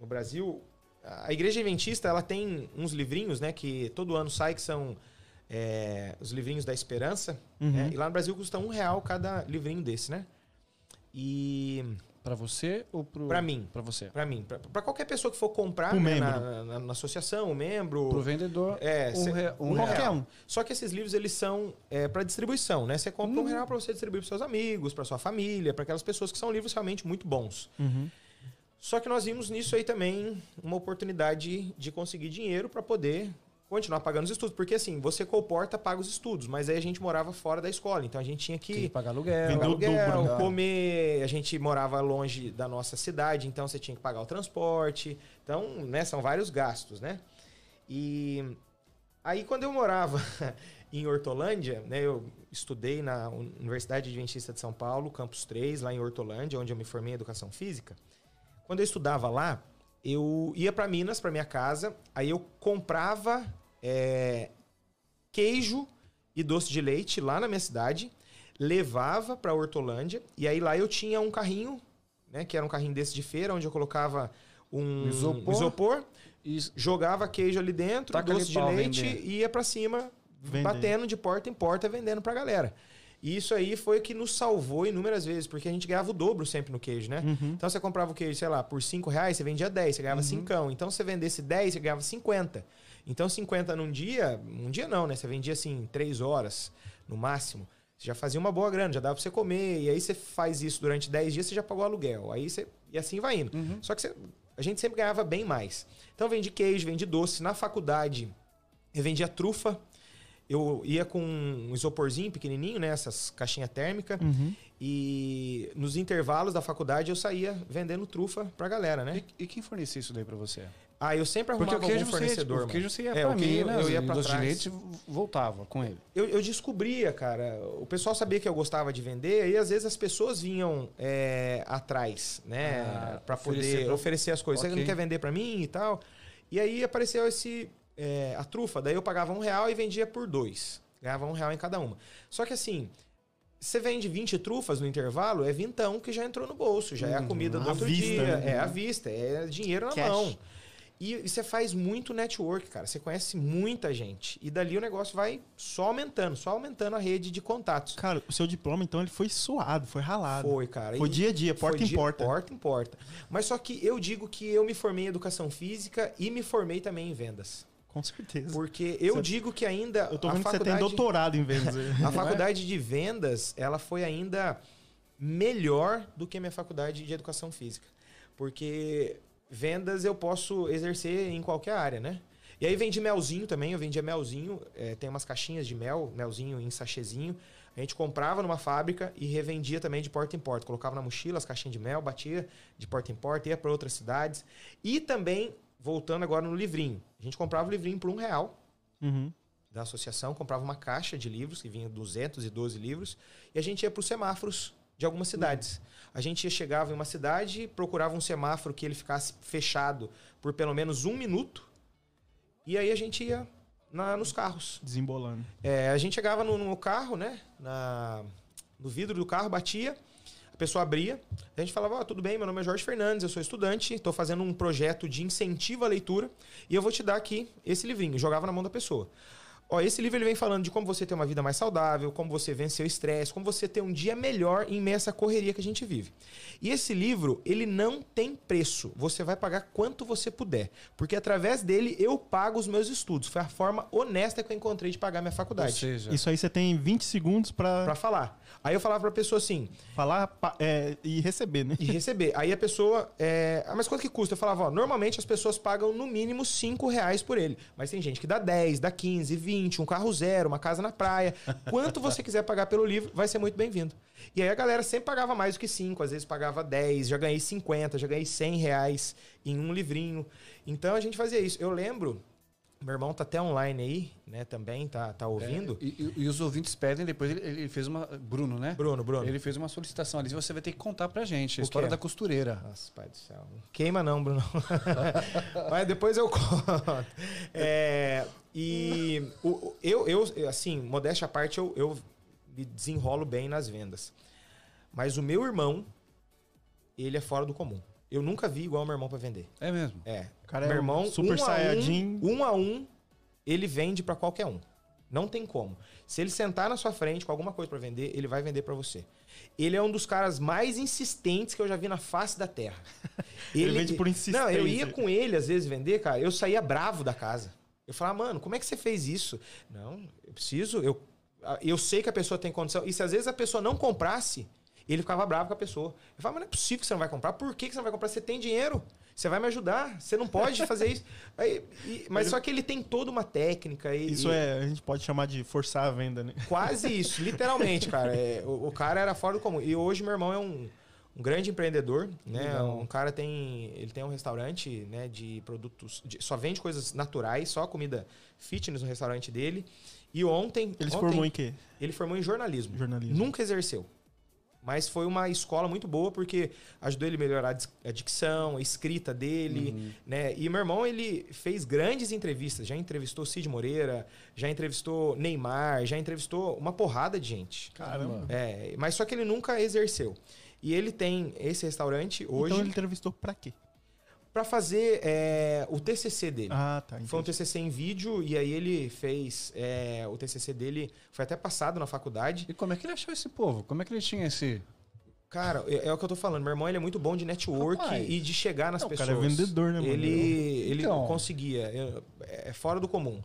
Speaker 3: no Brasil. A Igreja Adventista ela tem uns livrinhos né, que todo ano sai, que são é, os livrinhos da Esperança.
Speaker 1: Uhum.
Speaker 3: né, e lá no Brasil custa um real cada livrinho desse, né? E
Speaker 2: Para você ou pro...
Speaker 3: Pra mim.
Speaker 2: Para você.
Speaker 3: Pra mim, pra qualquer pessoa que for comprar né, na, na- na associação, o membro.
Speaker 2: Pro vendedor,
Speaker 3: É,
Speaker 2: um,
Speaker 3: cê-
Speaker 2: rea- um
Speaker 3: um
Speaker 2: real.
Speaker 1: Qualquer um.
Speaker 3: Só que esses livros eles são é, para distribuição, né? Você compra um real para você distribuir para seus amigos, para sua família, para aquelas pessoas que são livros realmente muito bons.
Speaker 1: Uhum.
Speaker 3: Só que nós vimos nisso aí também uma oportunidade de conseguir dinheiro para poder continuar pagando os estudos, porque assim você comporta paga os estudos, mas aí a gente morava fora da escola, então a gente tinha que
Speaker 2: que pagar aluguel.
Speaker 3: Pagar aluguel,
Speaker 1: dobro, né?
Speaker 3: comer, a gente morava longe da nossa cidade, então você tinha que pagar o transporte. Então, né, são vários gastos, né? E aí quando eu morava em Hortolândia, né, eu estudei na Universidade Adventista de São Paulo, campus 3, lá em Hortolândia, onde eu me formei em educação física. Quando eu estudava lá, eu ia para Minas, para minha casa, aí eu comprava é, queijo e doce de leite lá na minha cidade, levava para Hortolândia e aí lá eu tinha um carrinho, né, que era um carrinho desse de feira, onde eu colocava um
Speaker 2: Isopor.
Speaker 3: isopor jogava queijo ali dentro,
Speaker 2: Taca
Speaker 3: doce de leite
Speaker 2: vendendo.
Speaker 3: e ia pra cima,
Speaker 1: Vendendo.
Speaker 3: batendo de porta em porta, vendendo pra galera. E isso aí foi o que nos salvou inúmeras vezes, porque a gente ganhava o dobro sempre no queijo, né?
Speaker 1: Uhum.
Speaker 3: Então você comprava o queijo, sei lá, por 5 reais, você vendia 10, você ganhava 5. Então se você vendesse 10, você ganhava 50. Então 50 num dia, um dia não, né? Você vendia assim 3 horas no máximo. Você já fazia uma boa grana, já dava pra você comer. E aí você faz isso durante 10 dias, você já pagou aluguel. Aí você. E assim vai indo. Só que você- a gente sempre ganhava bem mais. Então vendi queijo, vendi doce. Na faculdade, eu vendia trufa. Eu ia com um isoporzinho pequenininho, né? Essas caixinhas térmicas.
Speaker 1: Uhum.
Speaker 3: E nos intervalos da faculdade eu saía vendendo trufa pra galera, né?
Speaker 2: E, e quem fornecia isso daí pra você?
Speaker 3: Ah, eu sempre
Speaker 2: Porque
Speaker 3: arrumava
Speaker 2: o queijo,
Speaker 3: algum
Speaker 2: você ia,
Speaker 3: fornecedor.
Speaker 2: o
Speaker 3: mano.
Speaker 2: queijo você ia
Speaker 3: É,
Speaker 2: pra
Speaker 3: o
Speaker 2: Minas,
Speaker 3: eu ia
Speaker 2: e
Speaker 3: pra trás.
Speaker 2: leite voltava com ele.
Speaker 3: Eu, eu descobria, cara. O pessoal sabia que eu gostava de vender, e às vezes as pessoas vinham é, atrás, né?
Speaker 2: Ah,
Speaker 3: pra
Speaker 2: oferecer
Speaker 3: poder
Speaker 2: pra-
Speaker 3: oferecer as coisas. Você
Speaker 2: Ok.
Speaker 3: não quer vender pra mim e tal? E aí apareceu esse. é, a trufa. Daí eu pagava um real e vendia por dois. Ganhava um real em cada uma. Só que assim. Você vende 20 trufas no intervalo, é vintão que já entrou no bolso, já é a comida do outro
Speaker 1: vista,
Speaker 3: dia,
Speaker 1: né?
Speaker 3: é à vista, é dinheiro na
Speaker 1: Cash.
Speaker 3: mão. E, e você faz muito network, cara. Você conhece muita gente. E dali o negócio vai só aumentando, só aumentando a rede de contatos.
Speaker 1: Cara, o seu diploma, então, ele foi suado, foi ralado.
Speaker 3: Foi, cara.
Speaker 1: Foi
Speaker 3: E-
Speaker 1: dia a dia, porta em
Speaker 3: dia-
Speaker 1: porta.
Speaker 3: Porta em porta. Mas só que eu digo que eu me formei em educação física e me formei também em vendas.
Speaker 1: Com certeza.
Speaker 3: Porque eu
Speaker 1: Você-
Speaker 3: digo que ainda.
Speaker 1: Eu tô vendo que você tem
Speaker 3: faculdade-
Speaker 1: doutorado em vendas.
Speaker 3: A faculdade de vendas, ela foi ainda melhor do que a minha faculdade de educação física. Porque vendas eu posso exercer em qualquer área, né? E aí vendi melzinho também, eu vendia melzinho, é, tem umas caixinhas de mel, melzinho em sachêzinho. A gente comprava numa fábrica e revendia também de porta em porta. Colocava na mochila as caixinhas de mel, batia de porta em porta, ia para outras cidades. E também, voltando agora no livrinho, a gente comprava o livrinho por um real
Speaker 1: Uhum.
Speaker 3: da associação, comprava uma caixa de livros, que vinha 212 livros, e a gente ia para os semáforos de algumas cidades. A gente chegava em uma cidade, procurava um semáforo que ele ficasse fechado por pelo menos um minuto, e aí a gente ia na- nos carros.
Speaker 1: Desembolando.
Speaker 3: É, a gente chegava no, no carro, né? Na, no vidro do carro, batia, a pessoa abria, a gente falava, ó, tudo bem, meu nome é Jorge Fernandes, eu sou estudante, estou fazendo um projeto de incentivo à leitura e eu vou te dar aqui esse livrinho. Jogava na mão da pessoa. Ó, esse livro ele vem falando de como você ter uma vida mais saudável, como você vencer o estresse, como você ter um dia melhor em meio a essa correria que a gente vive. E esse livro, ele não tem preço. Você vai pagar quanto você puder. Porque através dele eu pago os meus estudos. Foi a forma honesta que eu encontrei de pagar minha
Speaker 2: Ou
Speaker 3: faculdade.
Speaker 2: seja,
Speaker 1: Isso aí você tem 20 segundos pra,
Speaker 3: Pra falar. Aí eu falava pra pessoa assim,
Speaker 1: falar é, e receber, né?
Speaker 3: e receber. Aí a pessoa. É... Ah, mas quanto que custa? Eu falava, ó, normalmente as pessoas pagam no mínimo 5 reais por ele. Mas tem gente que dá 10, dá 15, 20, um carro zero, uma casa na praia. Quanto você quiser pagar pelo livro, vai ser muito bem-vindo. E aí a galera sempre pagava mais do que 5, às vezes pagava 10, já ganhei 50, já ganhei 100 reais em um livrinho. Então a gente fazia isso. Eu lembro. Meu irmão tá até online aí, né? Também tá, tá ouvindo.
Speaker 2: É, e, e- os ouvintes pedem, depois ele, ele fez uma. Bruno, né?
Speaker 3: Bruno, Bruno.
Speaker 2: Ele fez uma solicitação ali. Você vai ter que contar pra gente a
Speaker 3: O
Speaker 2: história
Speaker 3: quê?
Speaker 2: da costureira.
Speaker 3: Nossa, pai do céu. Queima não, Bruno. Mas depois eu conto. É, e o- eu, eu, assim, modéstia à parte, eu, eu me desenrolo bem nas vendas. Mas o meu irmão, ele é fora do comum. Eu nunca vi igual o meu irmão pra vender.
Speaker 2: É mesmo.
Speaker 3: É.
Speaker 1: O cara é
Speaker 3: meu
Speaker 1: um
Speaker 3: irmão,
Speaker 1: super
Speaker 3: um
Speaker 1: saiyajin.
Speaker 3: Um, um a um, ele vende pra qualquer um. Não tem como. Se ele sentar na sua frente com alguma coisa pra vender, ele vai vender pra você. Ele é um dos caras mais insistentes que eu já vi na face da terra.
Speaker 1: Ele vende por insistência.
Speaker 3: Não, eu ia com ele às vezes vender, cara, eu saía bravo da casa. Eu falava, mano, como é que você fez isso? Não, eu preciso, eu, eu sei que a pessoa tem condição. E se às vezes a pessoa não comprasse, ele ficava bravo com a pessoa. Eu falava, mas não é possível que você não vai comprar. Por que que você não vai comprar? Você tem dinheiro. Você vai me ajudar. Você não pode fazer isso. Aí, e- mas só que ele tem toda uma técnica. E,
Speaker 1: Isso
Speaker 3: e-
Speaker 1: é, a gente pode chamar de forçar a venda, né?
Speaker 3: Quase isso, literalmente, cara. É, o, o cara era fora do comum. E hoje meu irmão é um, um grande empreendedor, né?
Speaker 2: Legal.
Speaker 3: Um cara tem. Ele tem um restaurante né, de produtos. de- só vende coisas naturais, só comida fitness no restaurante dele. E ontem.
Speaker 1: Ele se formou em quê?
Speaker 3: Ele formou em jornalismo.
Speaker 1: Jornalismo.
Speaker 3: Nunca exerceu. Mas foi uma escola muito boa porque ajudou ele a melhorar a dicção, a escrita dele, né? E meu irmão, ele fez grandes entrevistas. Já entrevistou Cid Moreira, já entrevistou Neymar, já entrevistou uma porrada de gente.
Speaker 1: Caramba.
Speaker 3: É, mas só que ele nunca exerceu. E ele tem esse restaurante hoje
Speaker 1: Então ele entrevistou pra quê?
Speaker 3: Pra fazer é, o TCC dele.
Speaker 1: Ah, tá.
Speaker 3: Foi um
Speaker 1: entendi.
Speaker 3: TCC em vídeo e aí ele fez é, o TCC dele foi até passado na faculdade.
Speaker 2: E como é que ele achou esse povo? Como é que ele tinha esse.
Speaker 3: Cara, é, é o que eu tô falando. Meu irmão ele é muito bom de network
Speaker 2: Rapaz.
Speaker 3: e de chegar nas
Speaker 1: Não, o
Speaker 3: pessoas.
Speaker 1: cara é vendedor, né, mano?
Speaker 3: Ele, ele
Speaker 2: Então.
Speaker 3: conseguia. eu- É fora do comum.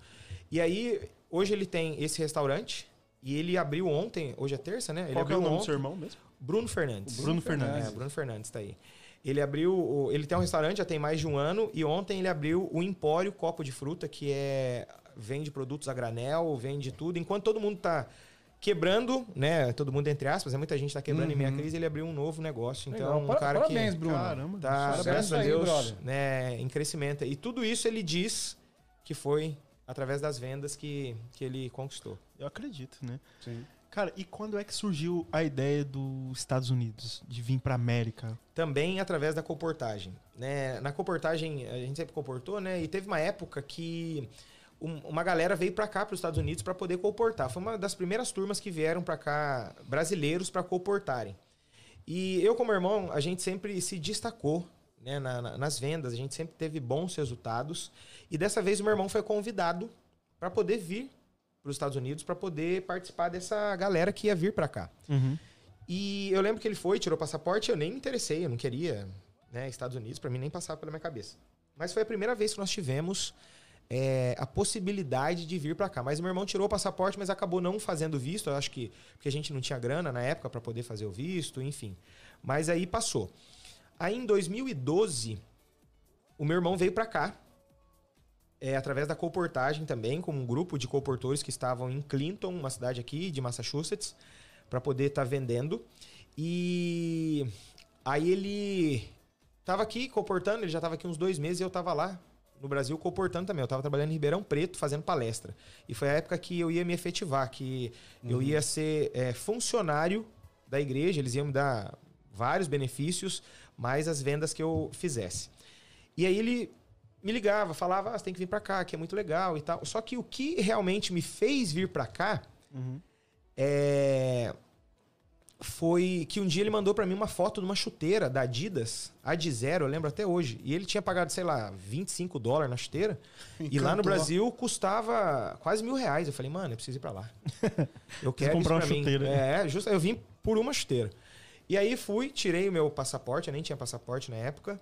Speaker 3: E aí, hoje ele tem esse restaurante e ele abriu ontem, hoje é terça, né? Ele
Speaker 1: Qual é o nome do
Speaker 3: ontem.
Speaker 1: seu irmão mesmo?
Speaker 3: Bruno Fernandes.
Speaker 1: Bruno Fernandes.
Speaker 3: É, Bruno Fernandes tá aí. Ele abriu. Ele tem um restaurante já tem mais de um ano e ontem ele abriu o Empório Copo de Fruta, que é. Vende produtos a granel, vende tudo. Enquanto todo mundo tá quebrando, né? Todo mundo entre aspas, né? muita gente tá quebrando em meia crise, ele abriu um novo negócio. Então,
Speaker 2: Legal.
Speaker 3: um cara
Speaker 2: Parabéns,
Speaker 3: que
Speaker 2: Bruno.
Speaker 1: Caramba.
Speaker 3: tá, graças a Deus,
Speaker 2: brother.
Speaker 3: né, em crescimento. E tudo isso ele diz que foi através das vendas que, que ele conquistou.
Speaker 1: Eu acredito, né?
Speaker 2: Sim.
Speaker 1: Cara, e quando é que surgiu a ideia dos Estados Unidos de vir pra América?
Speaker 3: também através da comportagem. Né? Na comportagem, a gente sempre comportou, né? E teve uma época que um- uma galera veio para cá, para os Estados Unidos, para poder comportar. Foi uma das primeiras turmas que vieram para cá, brasileiros, para comportarem. E eu, como irmão, a gente sempre se destacou né, na- na- nas vendas, a gente sempre teve bons resultados. E dessa vez o meu irmão foi convidado para poder vir para os Estados Unidos, para poder participar dessa galera que ia vir para cá.
Speaker 1: Uhum.
Speaker 3: E eu lembro que ele foi, tirou o passaporte, eu nem me interessei, eu não queria, né, Estados Unidos, pra mim nem passava pela minha cabeça. Mas foi a primeira vez que nós tivemos é, a possibilidade de vir pra cá. Mas meu irmão tirou o passaporte, mas acabou não fazendo visto, eu acho que porque a gente não tinha grana na época pra poder fazer o visto, enfim. Mas aí passou. Aí em 2012, o meu irmão veio pra cá, é, através da comportagem também, com um grupo de comportores que estavam em Clinton, uma cidade aqui de Massachusetts, para poder estar vendendo. E aí ele tava aqui comportando, ele já tava aqui uns dois meses e eu tava lá no Brasil comportando também. Eu tava trabalhando em Ribeirão Preto fazendo palestra. E foi a época que eu ia me efetivar, que eu ia ser é, funcionário da igreja, eles iam me dar vários benefícios, mais as vendas que eu fizesse. E aí ele me ligava, falava, ah, você tem que vir pra cá, que é muito legal e tal. Só que o que realmente me fez vir pra cá
Speaker 1: Uhum.
Speaker 3: é, foi que um dia ele mandou para mim uma foto de uma chuteira da Adidas, Ad Zero, eu lembro até hoje. E ele tinha pagado, sei lá, 25 dólares na chuteira. E lá no
Speaker 1: Encantou.
Speaker 3: Brasil custava quase mil reais. Eu falei, mano, eu preciso ir pra lá. Eu quero
Speaker 1: comprar uma chuteira.
Speaker 3: É, justo, eu vim por uma chuteira. E aí fui, tirei o meu passaporte, eu nem tinha passaporte na época.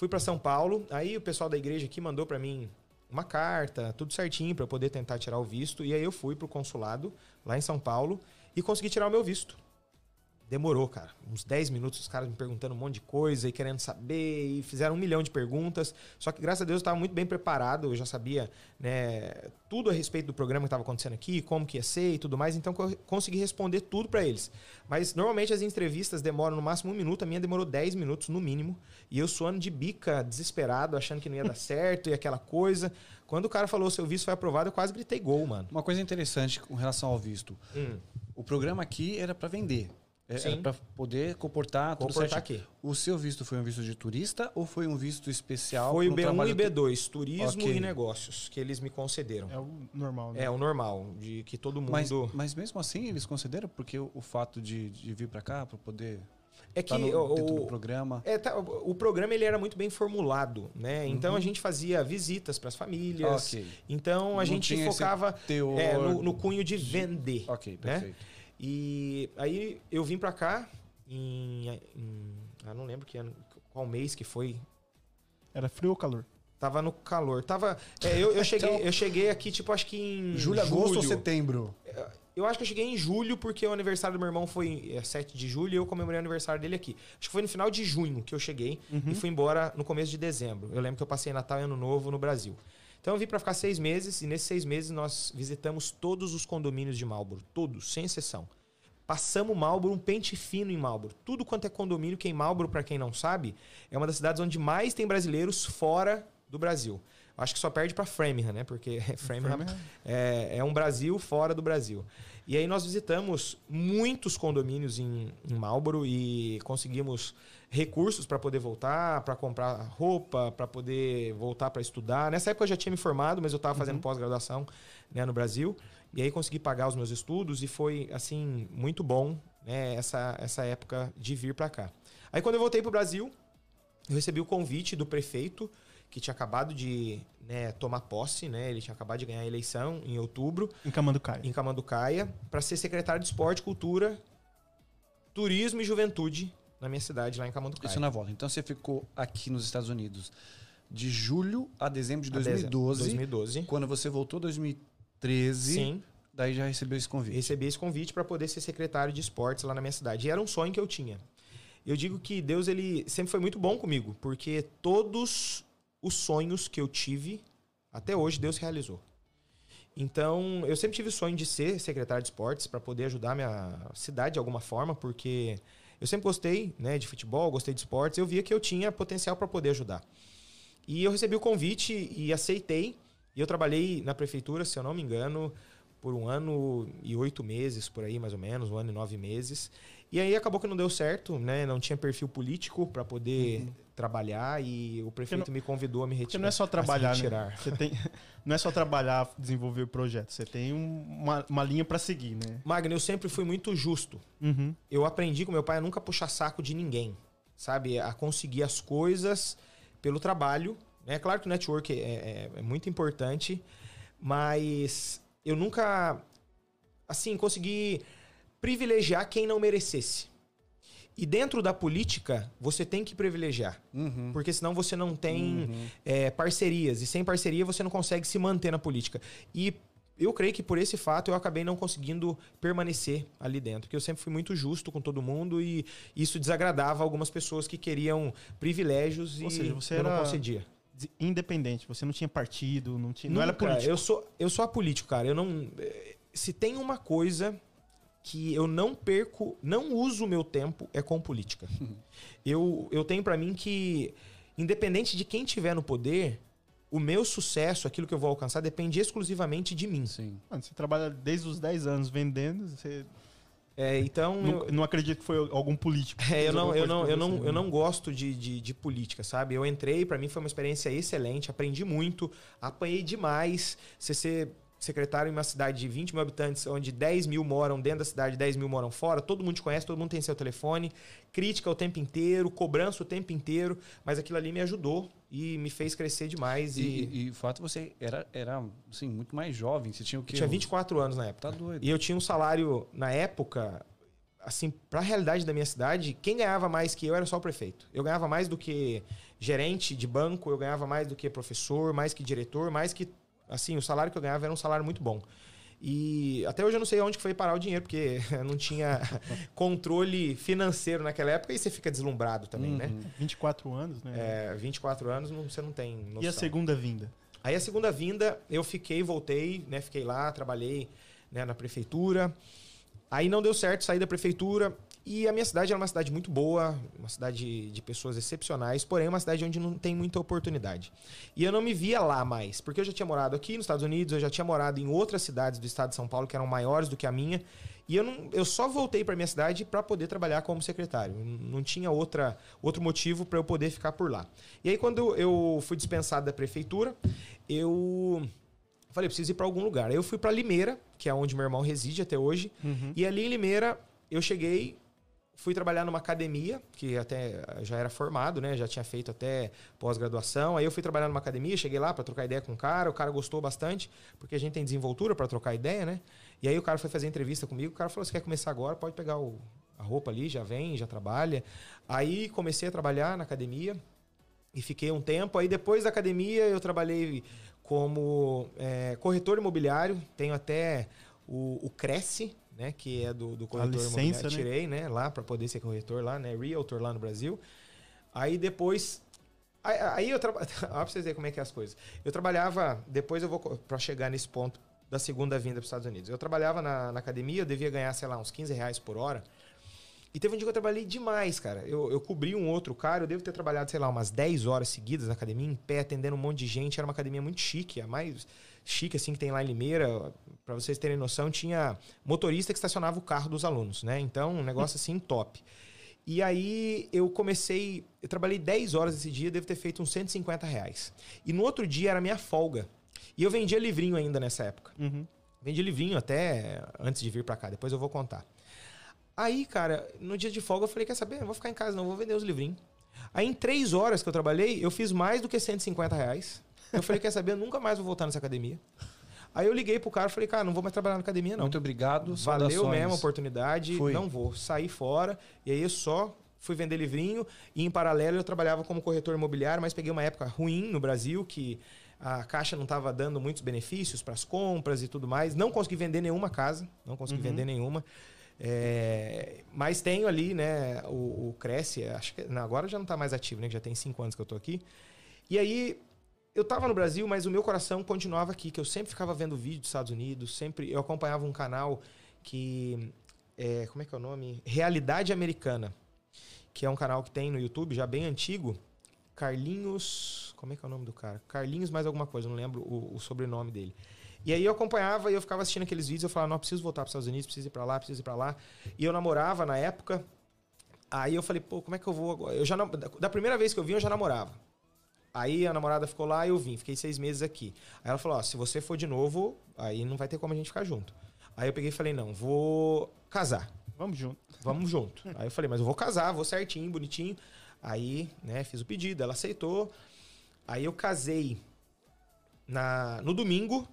Speaker 3: Fui pra São Paulo. Aí o pessoal da igreja aqui mandou pra mim uma carta, tudo certinho pra eu poder tentar tirar o visto. E aí eu fui pro consulado lá em São Paulo e consegui tirar o meu visto. Demorou, cara. Uns 10 minutos, os caras me perguntando um monte de coisa e querendo saber, e fizeram um milhão de perguntas. Só que, graças a Deus, eu estava muito bem preparado, eu já sabia né, tudo a respeito do programa que estava acontecendo aqui, como que ia ser e tudo mais, então eu consegui responder tudo para eles. Mas normalmente as entrevistas demoram no máximo um minuto, a minha demorou 10 minutos no mínimo, e eu suando de bica, desesperado, achando que não ia dar certo e aquela coisa. Quando o cara falou seu visto foi aprovado, eu quase gritei gol, mano.
Speaker 2: Uma coisa interessante com relação ao visto.
Speaker 3: Hum.
Speaker 2: O programa aqui era para vender. É- para poder comportar tudo
Speaker 3: Comportar aqui.
Speaker 2: O seu visto foi um visto de turista ou foi um visto especial?
Speaker 3: Foi o
Speaker 2: pra um
Speaker 3: B1
Speaker 2: trabalho
Speaker 3: e B2, turismo
Speaker 2: Ok.
Speaker 3: e negócios, que eles me concederam.
Speaker 1: É o normal, né?
Speaker 3: É o normal, de que todo mundo.
Speaker 2: Mas, mas mesmo assim eles consideram porque o, o fato de, de vir para cá para poder
Speaker 3: é que
Speaker 2: estar no,
Speaker 3: o,
Speaker 2: programa.
Speaker 3: é, tá, o programa ele era muito bem formulado, né? Então a gente fazia visitas para as famílias.
Speaker 2: Ok.
Speaker 3: Então a
Speaker 2: Não
Speaker 3: gente focava
Speaker 2: teor
Speaker 3: é, no, no cunho de vender.
Speaker 2: Ok,
Speaker 3: né? E aí eu vim para cá em, em- ah, não lembro que ano, qual mês que foi.
Speaker 1: Era frio ou calor?
Speaker 3: Tava no calor. Tava. é, eu, eu cheguei,
Speaker 2: Então-
Speaker 3: eu cheguei aqui, tipo, acho que em.
Speaker 2: Julho, agosto ou setembro?
Speaker 3: Eu acho que eu cheguei em julho, porque o aniversário do meu irmão foi é, 7 de julho e eu comemorei o aniversário dele aqui. Acho que foi no final de junho que eu cheguei e fui embora no começo de dezembro. Eu lembro que eu passei Natal e Ano Novo no Brasil. Então eu vim pra ficar seis meses e nesses seis meses nós visitamos todos os condomínios de Marlboro. Todos, sem exceção. Passamos Marlboro, um pente fino em Marlboro. Tudo quanto é condomínio, que em Marlboro, pra quem não sabe, é uma das cidades onde mais tem brasileiros fora do Brasil. Acho que só perde pra Framingham, né? Porque Framingham,
Speaker 1: Framingham.
Speaker 3: é, é um Brasil fora do Brasil. E aí nós visitamos muitos condomínios em, em Marlboro e conseguimos recursos para poder voltar, para comprar roupa, para poder voltar para estudar. Nessa época eu já tinha me formado, mas eu estava fazendo pós-graduação né, no Brasil. E aí consegui pagar os meus estudos e foi assim muito bom né, essa, essa época de vir para cá. Aí quando eu voltei para o Brasil, eu recebi o convite do prefeito que tinha acabado de né, tomar posse, né? Ele tinha acabado de ganhar a eleição em outubro
Speaker 1: Em Camanducaia.
Speaker 3: em Camanducaia para ser secretário de Esporte, Cultura, Turismo e Juventude na minha cidade, lá em Camanducaia.
Speaker 2: Isso na volta. Então você ficou aqui nos Estados Unidos de julho a dezembro de
Speaker 3: A dezembro-
Speaker 2: 2012.
Speaker 3: 2012.
Speaker 2: Quando você voltou em 2013,
Speaker 3: Sim,
Speaker 2: daí já recebeu esse convite.
Speaker 3: recebi esse convite para poder ser secretário de esportes lá na minha cidade. E era um sonho que eu tinha. Eu digo que Deus ele sempre foi muito bom comigo, porque todos os sonhos que eu tive até hoje Deus realizou. Então, eu sempre tive o sonho de ser secretário de esportes para poder ajudar a minha cidade de alguma forma, porque eu sempre gostei, né, de futebol, gostei de esportes, eu via que eu tinha potencial para poder ajudar. E eu recebi o convite e aceitei. E eu trabalhei na prefeitura, se eu não me engano, por um ano e oito meses, por aí mais ou menos, um ano e nove meses. E aí acabou que não deu certo, né? Não tinha perfil político para poder trabalhar e o prefeito
Speaker 1: Porque
Speaker 3: me convidou a me retirar.
Speaker 1: Não é só
Speaker 3: a se
Speaker 1: trabalhar, né? Você tem, não é só trabalhar, desenvolver o projeto. Você tem um- uma, uma linha pra seguir, né?
Speaker 3: Magno, eu sempre fui muito justo.
Speaker 1: Uhum.
Speaker 3: eu aprendi com meu pai a nunca puxar saco de ninguém, sabe? A conseguir as coisas pelo trabalho. É claro que o network é, é- é muito importante, mas eu nunca, assim, consegui privilegiar quem não merecesse. E dentro da política, você tem que privilegiar.
Speaker 2: Uhum.
Speaker 3: Porque senão você não tem é, parcerias. E sem parceria você não consegue se manter na política. E eu creio que por esse fato eu acabei não conseguindo permanecer ali dentro. Porque eu sempre fui muito justo com todo mundo e isso desagradava algumas pessoas que queriam privilégios
Speaker 1: Ou
Speaker 3: e
Speaker 1: seja, você
Speaker 3: eu não
Speaker 1: era-
Speaker 3: concedia.
Speaker 1: De- Independente, você não tinha partido, não, tinha, não era
Speaker 3: Nunca.
Speaker 1: político.
Speaker 3: Eu sou, eu sou apolítico, cara. Eu não. eh, Se tem uma coisa que eu não perco, não uso o meu tempo, é com política. eu, eu tenho pra mim que, independente de quem tiver no poder, o meu sucesso, aquilo que eu vou alcançar, depende exclusivamente de mim.
Speaker 2: Sim.
Speaker 1: Mano, você trabalha desde os 10 anos vendendo, você
Speaker 3: É, então.
Speaker 1: não,
Speaker 3: eu-
Speaker 1: não acredito que foi algum político.
Speaker 3: É, eu não, eu não, eu não, eu não gosto de, de, de política, sabe? Eu entrei, pra mim foi uma experiência excelente, aprendi muito, apanhei demais. Você ser secretário em uma cidade de 20 mil habitantes, onde 10 mil moram dentro da cidade, 10 mil moram fora, todo mundo te conhece, todo mundo tem seu telefone, crítica o tempo inteiro, cobrança o tempo inteiro, mas aquilo ali me ajudou e me fez crescer demais.
Speaker 2: E,
Speaker 3: E,
Speaker 2: e, o fato você era, era assim, muito mais jovem. Você tinha o quê?
Speaker 3: eu tinha 24 anos na época.
Speaker 2: Tá doido.
Speaker 3: E eu tinha um salário, na época, assim, pra realidade da minha cidade, quem ganhava mais que eu era só o prefeito. Eu ganhava mais do que gerente de banco, eu ganhava mais do que professor, mais que diretor, mais que. Assim, o salário que eu ganhava era um salário muito bom. E até hoje eu não sei onde foi parar o dinheiro, porque não tinha controle financeiro naquela época e você fica deslumbrado também, né?
Speaker 2: Uhum.
Speaker 1: 24 anos, né?
Speaker 3: É, 24 anos não- você não tem noção.
Speaker 1: e a segunda vinda?
Speaker 3: Aí a segunda vinda, eu fiquei, voltei, né? Fiquei lá, trabalhei né, na prefeitura. Aí não deu certo, saí da prefeitura. E a minha cidade era uma cidade muito boa, uma cidade de pessoas excepcionais, porém uma cidade onde não tem muita oportunidade. E eu não me via lá mais, porque eu já tinha morado aqui nos Estados Unidos, eu já tinha morado em outras cidades do estado de São Paulo que eram maiores do que a minha. E eu, não, eu só voltei para minha cidade para poder trabalhar como secretário. Não tinha outra, outro motivo para eu poder ficar por lá. E aí, quando eu fui dispensado da prefeitura, eu falei, preciso ir para algum lugar. Aí eu fui para Limeira, que é onde meu irmão reside até hoje. E ali em Limeira, eu cheguei, fui trabalhar numa academia, que até já era formado, né? Já tinha feito até pós-graduação. Aí eu fui trabalhar numa academia, cheguei lá para trocar ideia com o cara. O cara gostou bastante, porque a gente tem desenvoltura para trocar ideia, né? E aí o cara foi fazer entrevista comigo. O cara falou: você quer começar agora? Pode pegar o- a roupa ali, já vem, já trabalha. Aí comecei a trabalhar na academia e fiquei um tempo. Aí depois da academia eu trabalhei como é, corretor imobiliário. Tenho até o, o Cresce, né? Que é do, do corretor
Speaker 1: licença,
Speaker 3: imobiliário.
Speaker 1: né?
Speaker 3: Tirei, né? Lá para poder ser corretor lá, né? Realtor lá no Brasil. Aí depois. Aí, eu trabalhava. Olha pra vocês verem como é que é as coisas. Eu trabalhava. Depois eu vou. para chegar nesse ponto da segunda vinda para os Estados Unidos. Eu trabalhava na, na academia, eu devia ganhar, sei lá, uns 15 reais por hora. E teve um dia que eu trabalhei demais, cara. Eu, eu cobri um outro cara, eu devo ter trabalhado, sei lá, umas 10 horas seguidas na academia, em pé, atendendo um monte de gente. Era uma academia muito chique, a mais chique, assim, que tem lá em Limeira. Pra vocês terem noção, tinha motorista que estacionava o carro dos alunos, né? Então, um negócio assim, top. E aí eu comecei, eu trabalhei 10 horas esse dia, devo ter feito uns 150 reais. E no outro dia era minha folga. E eu vendia livrinho ainda nessa época.
Speaker 1: Uhum.
Speaker 3: Vendi livrinho até antes de vir pra cá, depois eu vou contar. Aí, cara, no dia de folga eu falei, quer saber? Não vou ficar em casa não, vou vender os livrinhos. Aí em três horas que eu trabalhei, eu fiz mais do que 150 reais. Eu falei, quer saber? Eu nunca mais vou voltar nessa academia. Aí eu liguei pro cara e falei, cara, não vou mais trabalhar na academia não.
Speaker 2: Muito obrigado.
Speaker 3: Valeu mesmo a oportunidade,
Speaker 1: Foi.
Speaker 3: não vou. Saí fora e aí eu só fui vender livrinho e em paralelo eu trabalhava como corretor imobiliário, mas peguei uma época ruim no Brasil que a Caixa não estava dando muitos benefícios para as compras e tudo mais. Não consegui vender nenhuma casa, não consegui
Speaker 1: Uhum.
Speaker 3: vender nenhuma. É, mas tenho ali, né, o, o Cresce, acho que agora já não está mais ativo, né, que já tem cinco anos que eu tô aqui. E aí eu tava no Brasil, mas o meu coração continuava aqui, que eu sempre ficava vendo vídeo dos Estados Unidos, sempre eu acompanhava um canal que é, como é que é o nome? Realidade Americana, que é um canal que tem no YouTube já bem antigo. Carlinhos, como é que é o nome do cara? Carlinhos mais alguma coisa, não lembro o, o sobrenome dele. E aí eu acompanhava e eu ficava assistindo aqueles vídeos, eu falava, não, preciso voltar para os Estados Unidos, preciso ir para lá, preciso ir para lá. E eu namorava na época. Aí eu falei, pô, como é que eu vou agora? Eu já da primeira vez que eu vim, eu já namorava. Aí a namorada ficou lá e eu vim, fiquei seis meses aqui. Aí ela falou: Ó, se você for de novo, aí não vai ter como a gente ficar junto. Aí eu peguei e falei: Não, vou casar.
Speaker 1: Vamos junto.
Speaker 3: Vamos junto. Aí eu falei: Mas eu vou casar, vou certinho, bonitinho. Aí, né, fiz o pedido, ela aceitou. Aí eu casei na, no domingo.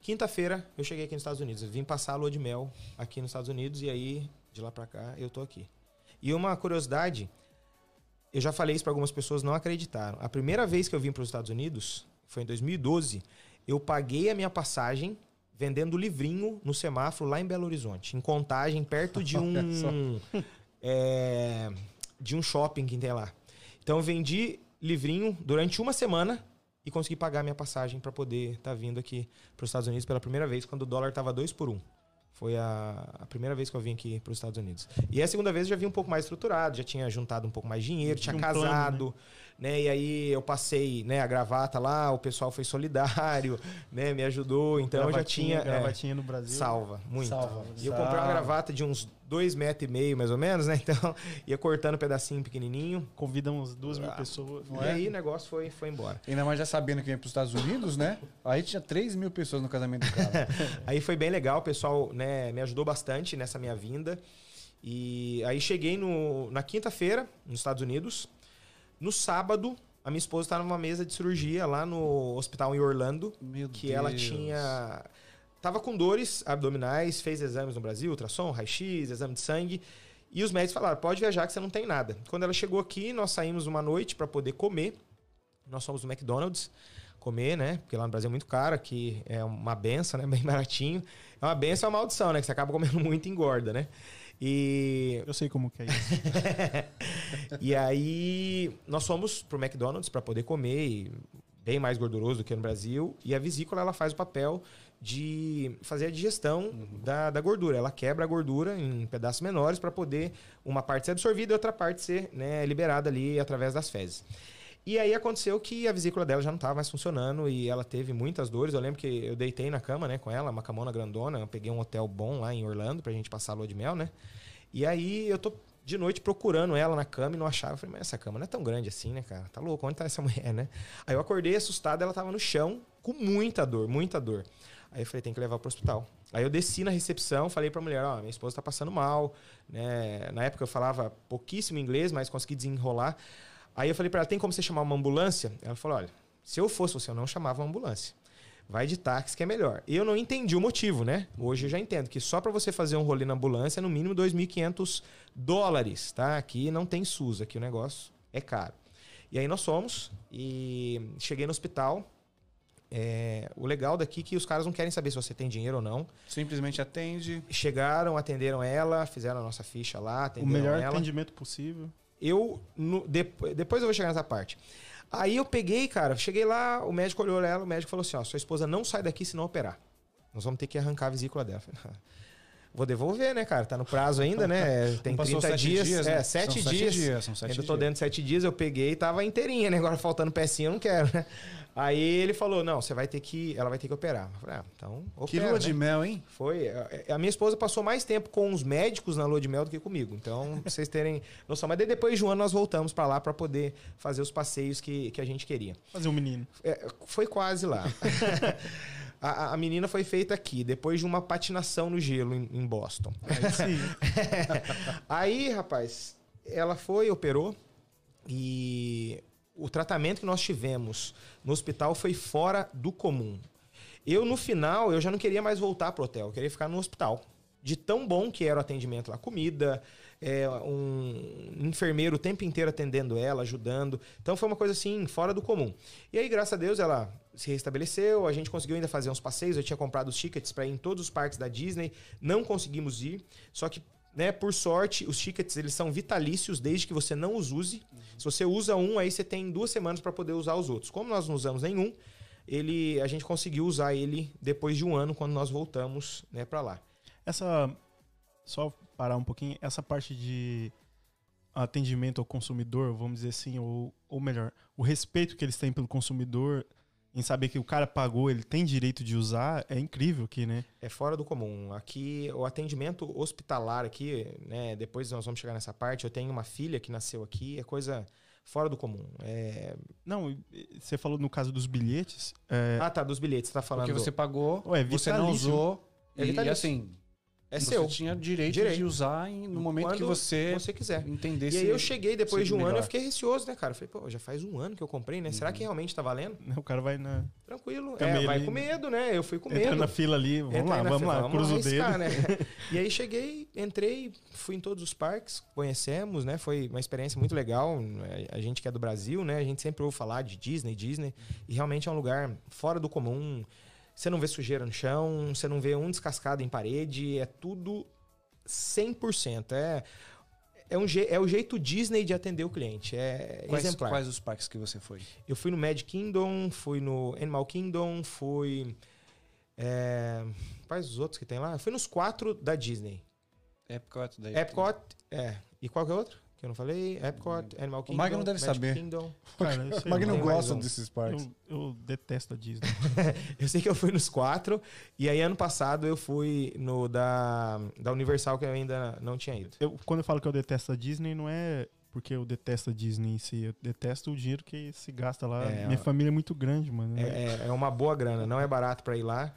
Speaker 3: Quinta-feira eu cheguei aqui nos Estados Unidos. Eu vim passar a lua de mel aqui nos Estados Unidos e aí, de lá pra cá, eu tô aqui. E uma curiosidade, eu já falei isso para algumas pessoas, não acreditaram. A primeira vez que eu vim para os Estados Unidos, foi em 2012, eu paguei a minha passagem vendendo livrinho no semáforo lá em Belo Horizonte, em Contagem, perto de um é, de um shopping que tem lá. Então eu vendi livrinho durante uma semana e consegui pagar minha passagem para poder estar vindo aqui para os Estados Unidos pela primeira vez, quando o dólar estava dois por um. Foi a, a primeira vez que eu vim aqui para os Estados Unidos. E a segunda vez eu já vim um pouco mais estruturado, já tinha juntado um pouco mais de dinheiro, tinha
Speaker 1: Tinha um plano,
Speaker 3: casado, né? E aí eu passei né, a gravata lá, o pessoal foi solidário, né? Me ajudou. Então eu já
Speaker 1: Gravatinha,
Speaker 3: tinha. é,
Speaker 1: Gravatinha no Brasil.
Speaker 3: salva, muito.
Speaker 2: Salva.
Speaker 3: E eu comprei uma gravata de uns dois metros e meio, mais ou menos, né? Então, ia cortando um pedacinho pequenininho.
Speaker 1: Convidamos duas mil
Speaker 3: Ah,
Speaker 1: pessoas.
Speaker 3: e aí o negócio foi, foi embora.
Speaker 2: Ainda mais já sabendo que ia para os Estados Unidos, né? Aí tinha 3 mil pessoas no casamento do cara.
Speaker 3: Aí foi bem legal, o pessoal né, me ajudou bastante nessa minha vinda. E aí cheguei no, na quinta-feira, nos Estados Unidos. No sábado, a minha esposa estava numa mesa de cirurgia lá no hospital em Orlando.
Speaker 2: Meu
Speaker 3: que ela tinha. Tava com dores abdominais, fez exames no Brasil, ultrassom, raio-x, exame de sangue. E os médicos falaram: pode viajar que você não tem nada. Quando ela chegou aqui, nós saímos uma noite para poder comer. Nós fomos no McDonald's comer, né? Porque lá no Brasil é muito caro, aqui é uma benção, né? Bem baratinho. É uma benção é uma maldição, né? Que você acaba comendo muito e engorda, né? E
Speaker 1: Eu sei como que é isso.
Speaker 3: e aí nós fomos pro McDonald's para poder comer, e bem mais gorduroso do que no Brasil. E a vesícula ela faz o papel de fazer a digestão da, da gordura. Ela quebra a gordura em pedaços menores para poder uma parte ser absorvida e outra parte ser né, liberada ali através das fezes. E aí aconteceu que a vesícula dela já não estava mais funcionando e ela teve muitas dores. Eu lembro que eu deitei na cama, né, com ela, uma camona grandona. Eu peguei um hotel bom lá em Orlando pra gente passar a lua de mel, né? E aí eu tô de noite procurando ela na cama e não achava. Eu falei, mas essa cama não é tão grande assim, né, cara? Tá louco, onde tá essa mulher, né? Aí eu acordei assustado, ela tava no chão com muita dor, muita dor. Aí eu falei, tem que levar pro hospital. Aí eu desci na recepção, falei pra mulher, ó, minha esposa tá passando mal, né? Na época eu falava pouquíssimo inglês, mas consegui desenrolar. Aí eu falei pra ela, tem como você chamar uma ambulância? Ela falou, olha, se eu fosse você, eu não chamava uma ambulância. Vai de táxi que é melhor. Eu não entendi o motivo, né? Hoje eu já entendo que só para você fazer um rolê na ambulância é no mínimo 2.500 dólares, tá? Aqui não tem SUS, aqui o negócio é caro. E aí nós fomos e cheguei no hospital. É, o legal daqui é que os caras não querem saber se você tem dinheiro ou não.
Speaker 2: Simplesmente atende.
Speaker 3: Chegaram, atenderam ela, fizeram a nossa ficha lá,
Speaker 1: o
Speaker 3: atenderam
Speaker 1: melhor
Speaker 3: ela.
Speaker 1: atendimento possível.
Speaker 3: Eu, no- depo- depois eu vou chegar nessa parte. Aí eu peguei, cara, cheguei lá, o médico olhou ela, o médico falou assim: ó, sua esposa não sai daqui se não operar. Nós vamos ter que arrancar a vesícula dela. Eu falei, "Ah, Vou devolver, né, cara? Tá no prazo ainda, né? Tem
Speaker 2: Não passou
Speaker 3: 30
Speaker 2: sete
Speaker 3: dias.
Speaker 2: dias,
Speaker 3: é,
Speaker 2: né?
Speaker 3: sete
Speaker 2: São
Speaker 3: dias.
Speaker 2: sete dias, são sete
Speaker 3: ainda tô dentro de sete dias, eu peguei e tava inteirinha, né? Agora faltando pecinha, eu não quero, né? Aí ele falou: não, você vai ter que. Ela vai ter que operar. Eu falei, ah, então.
Speaker 2: Que
Speaker 3: opera,
Speaker 2: lua
Speaker 3: né?
Speaker 2: de mel, hein?
Speaker 3: Foi. A a minha esposa passou mais tempo com os médicos na lua de mel do que comigo. Então, pra vocês terem noção. Mas daí depois de um ano nós voltamos pra lá pra poder fazer os passeios que, que a gente queria.
Speaker 1: Fazer um menino.
Speaker 3: É, foi quase lá. a, a- menina foi feita aqui, depois de uma patinação no gelo em, em Boston.
Speaker 1: Aí sim.
Speaker 3: Aí, rapaz, ela foi, operou e o tratamento que nós tivemos no hospital foi fora do comum. Eu, no final, eu já não queria mais voltar pro hotel, eu queria ficar no hospital. De tão bom que era o atendimento lá, comida, é, um enfermeiro o tempo inteiro atendendo ela, ajudando. Então foi uma coisa assim, fora do comum. E aí, graças a Deus, ela se restabeleceu, a gente conseguiu ainda fazer uns passeios, eu tinha comprado os tickets para ir em todos os parques da Disney, não conseguimos ir, só que né, por sorte, os tickets eles são vitalícios desde que você não os use. Se você usa um, aí você tem duas semanas para poder usar os outros. Como nós não usamos nenhum, ele, a gente conseguiu usar ele depois de um ano quando nós voltamos né, para lá.
Speaker 1: Essa. Só parar um pouquinho. Essa parte de atendimento ao consumidor, vamos dizer assim, ou, ou melhor, o respeito que eles têm pelo consumidor em saber que o cara pagou, ele tem direito de usar, é incrível aqui, né?
Speaker 3: É fora do comum. Aqui, o atendimento hospitalar aqui, né? Depois nós vamos chegar nessa parte. Eu tenho uma filha que nasceu aqui, é coisa fora do comum. É...
Speaker 1: Não, você falou no caso dos bilhetes. é,
Speaker 3: Ah, tá, dos bilhetes, você tá falando.
Speaker 2: Porque você pagou,
Speaker 1: Ué,
Speaker 2: você não usou.
Speaker 3: É
Speaker 2: e, e assim,
Speaker 3: é
Speaker 2: você
Speaker 3: seu.
Speaker 2: tinha direito,
Speaker 3: Direito.
Speaker 2: de usar em- no momento que
Speaker 3: Quando
Speaker 2: você,
Speaker 3: você quiser.
Speaker 2: entendesse.
Speaker 3: E aí eu cheguei depois de um ano,
Speaker 2: melhor.
Speaker 3: eu fiquei receoso, né, cara? Eu falei, pô, já faz um ano que eu comprei, né? Será que realmente tá valendo?
Speaker 1: o cara vai na,
Speaker 3: Tranquilo. É, vai
Speaker 1: ele-
Speaker 3: com medo, né? Eu fui com
Speaker 1: entra
Speaker 3: medo.
Speaker 1: na fila ali, vamos
Speaker 3: Entrei
Speaker 1: lá, vamos
Speaker 3: fila,
Speaker 1: lá, cruza o dedo.
Speaker 3: né? e aí cheguei, entrei, fui em todos os parques, conhecemos, né? Foi uma experiência muito legal. A gente que é do Brasil, né? A gente sempre ouve falar de Disney, Disney. E realmente é um lugar fora do comum. Você não vê sujeira no chão, você não vê um descascado em parede, é tudo 100%. É, é, um, é o jeito Disney de atender o cliente. É
Speaker 2: Quais,
Speaker 3: exemplar.
Speaker 2: quais os parques que você foi?
Speaker 3: Eu fui no Magic Kingdom, fui no Animal Kingdom, fui. É, quais os outros que tem lá? Eu fui nos quatro da Disney.
Speaker 2: Epcot daí.
Speaker 3: Epcot, é. E qual que é outro? Que eu não falei, Epcot, Animal Kingdom,
Speaker 2: Magno deve
Speaker 3: Magic
Speaker 2: saber.
Speaker 3: Kingdom.
Speaker 1: Cara,
Speaker 3: tem mais
Speaker 2: gosta desses parques.
Speaker 1: Eu, eu detesto a Disney.
Speaker 3: Eu sei que eu fui nos quatro, e aí ano passado eu fui no da, da Universal, que eu ainda não tinha ido.
Speaker 1: Eu, quando eu falo que eu detesto a Disney, não é porque eu detesto a Disney em si. Eu detesto o dinheiro que se gasta lá.
Speaker 3: É,
Speaker 1: Minha
Speaker 3: ó.
Speaker 1: família é muito grande, mano.
Speaker 3: É, é- é uma boa grana, não é barato pra ir lá.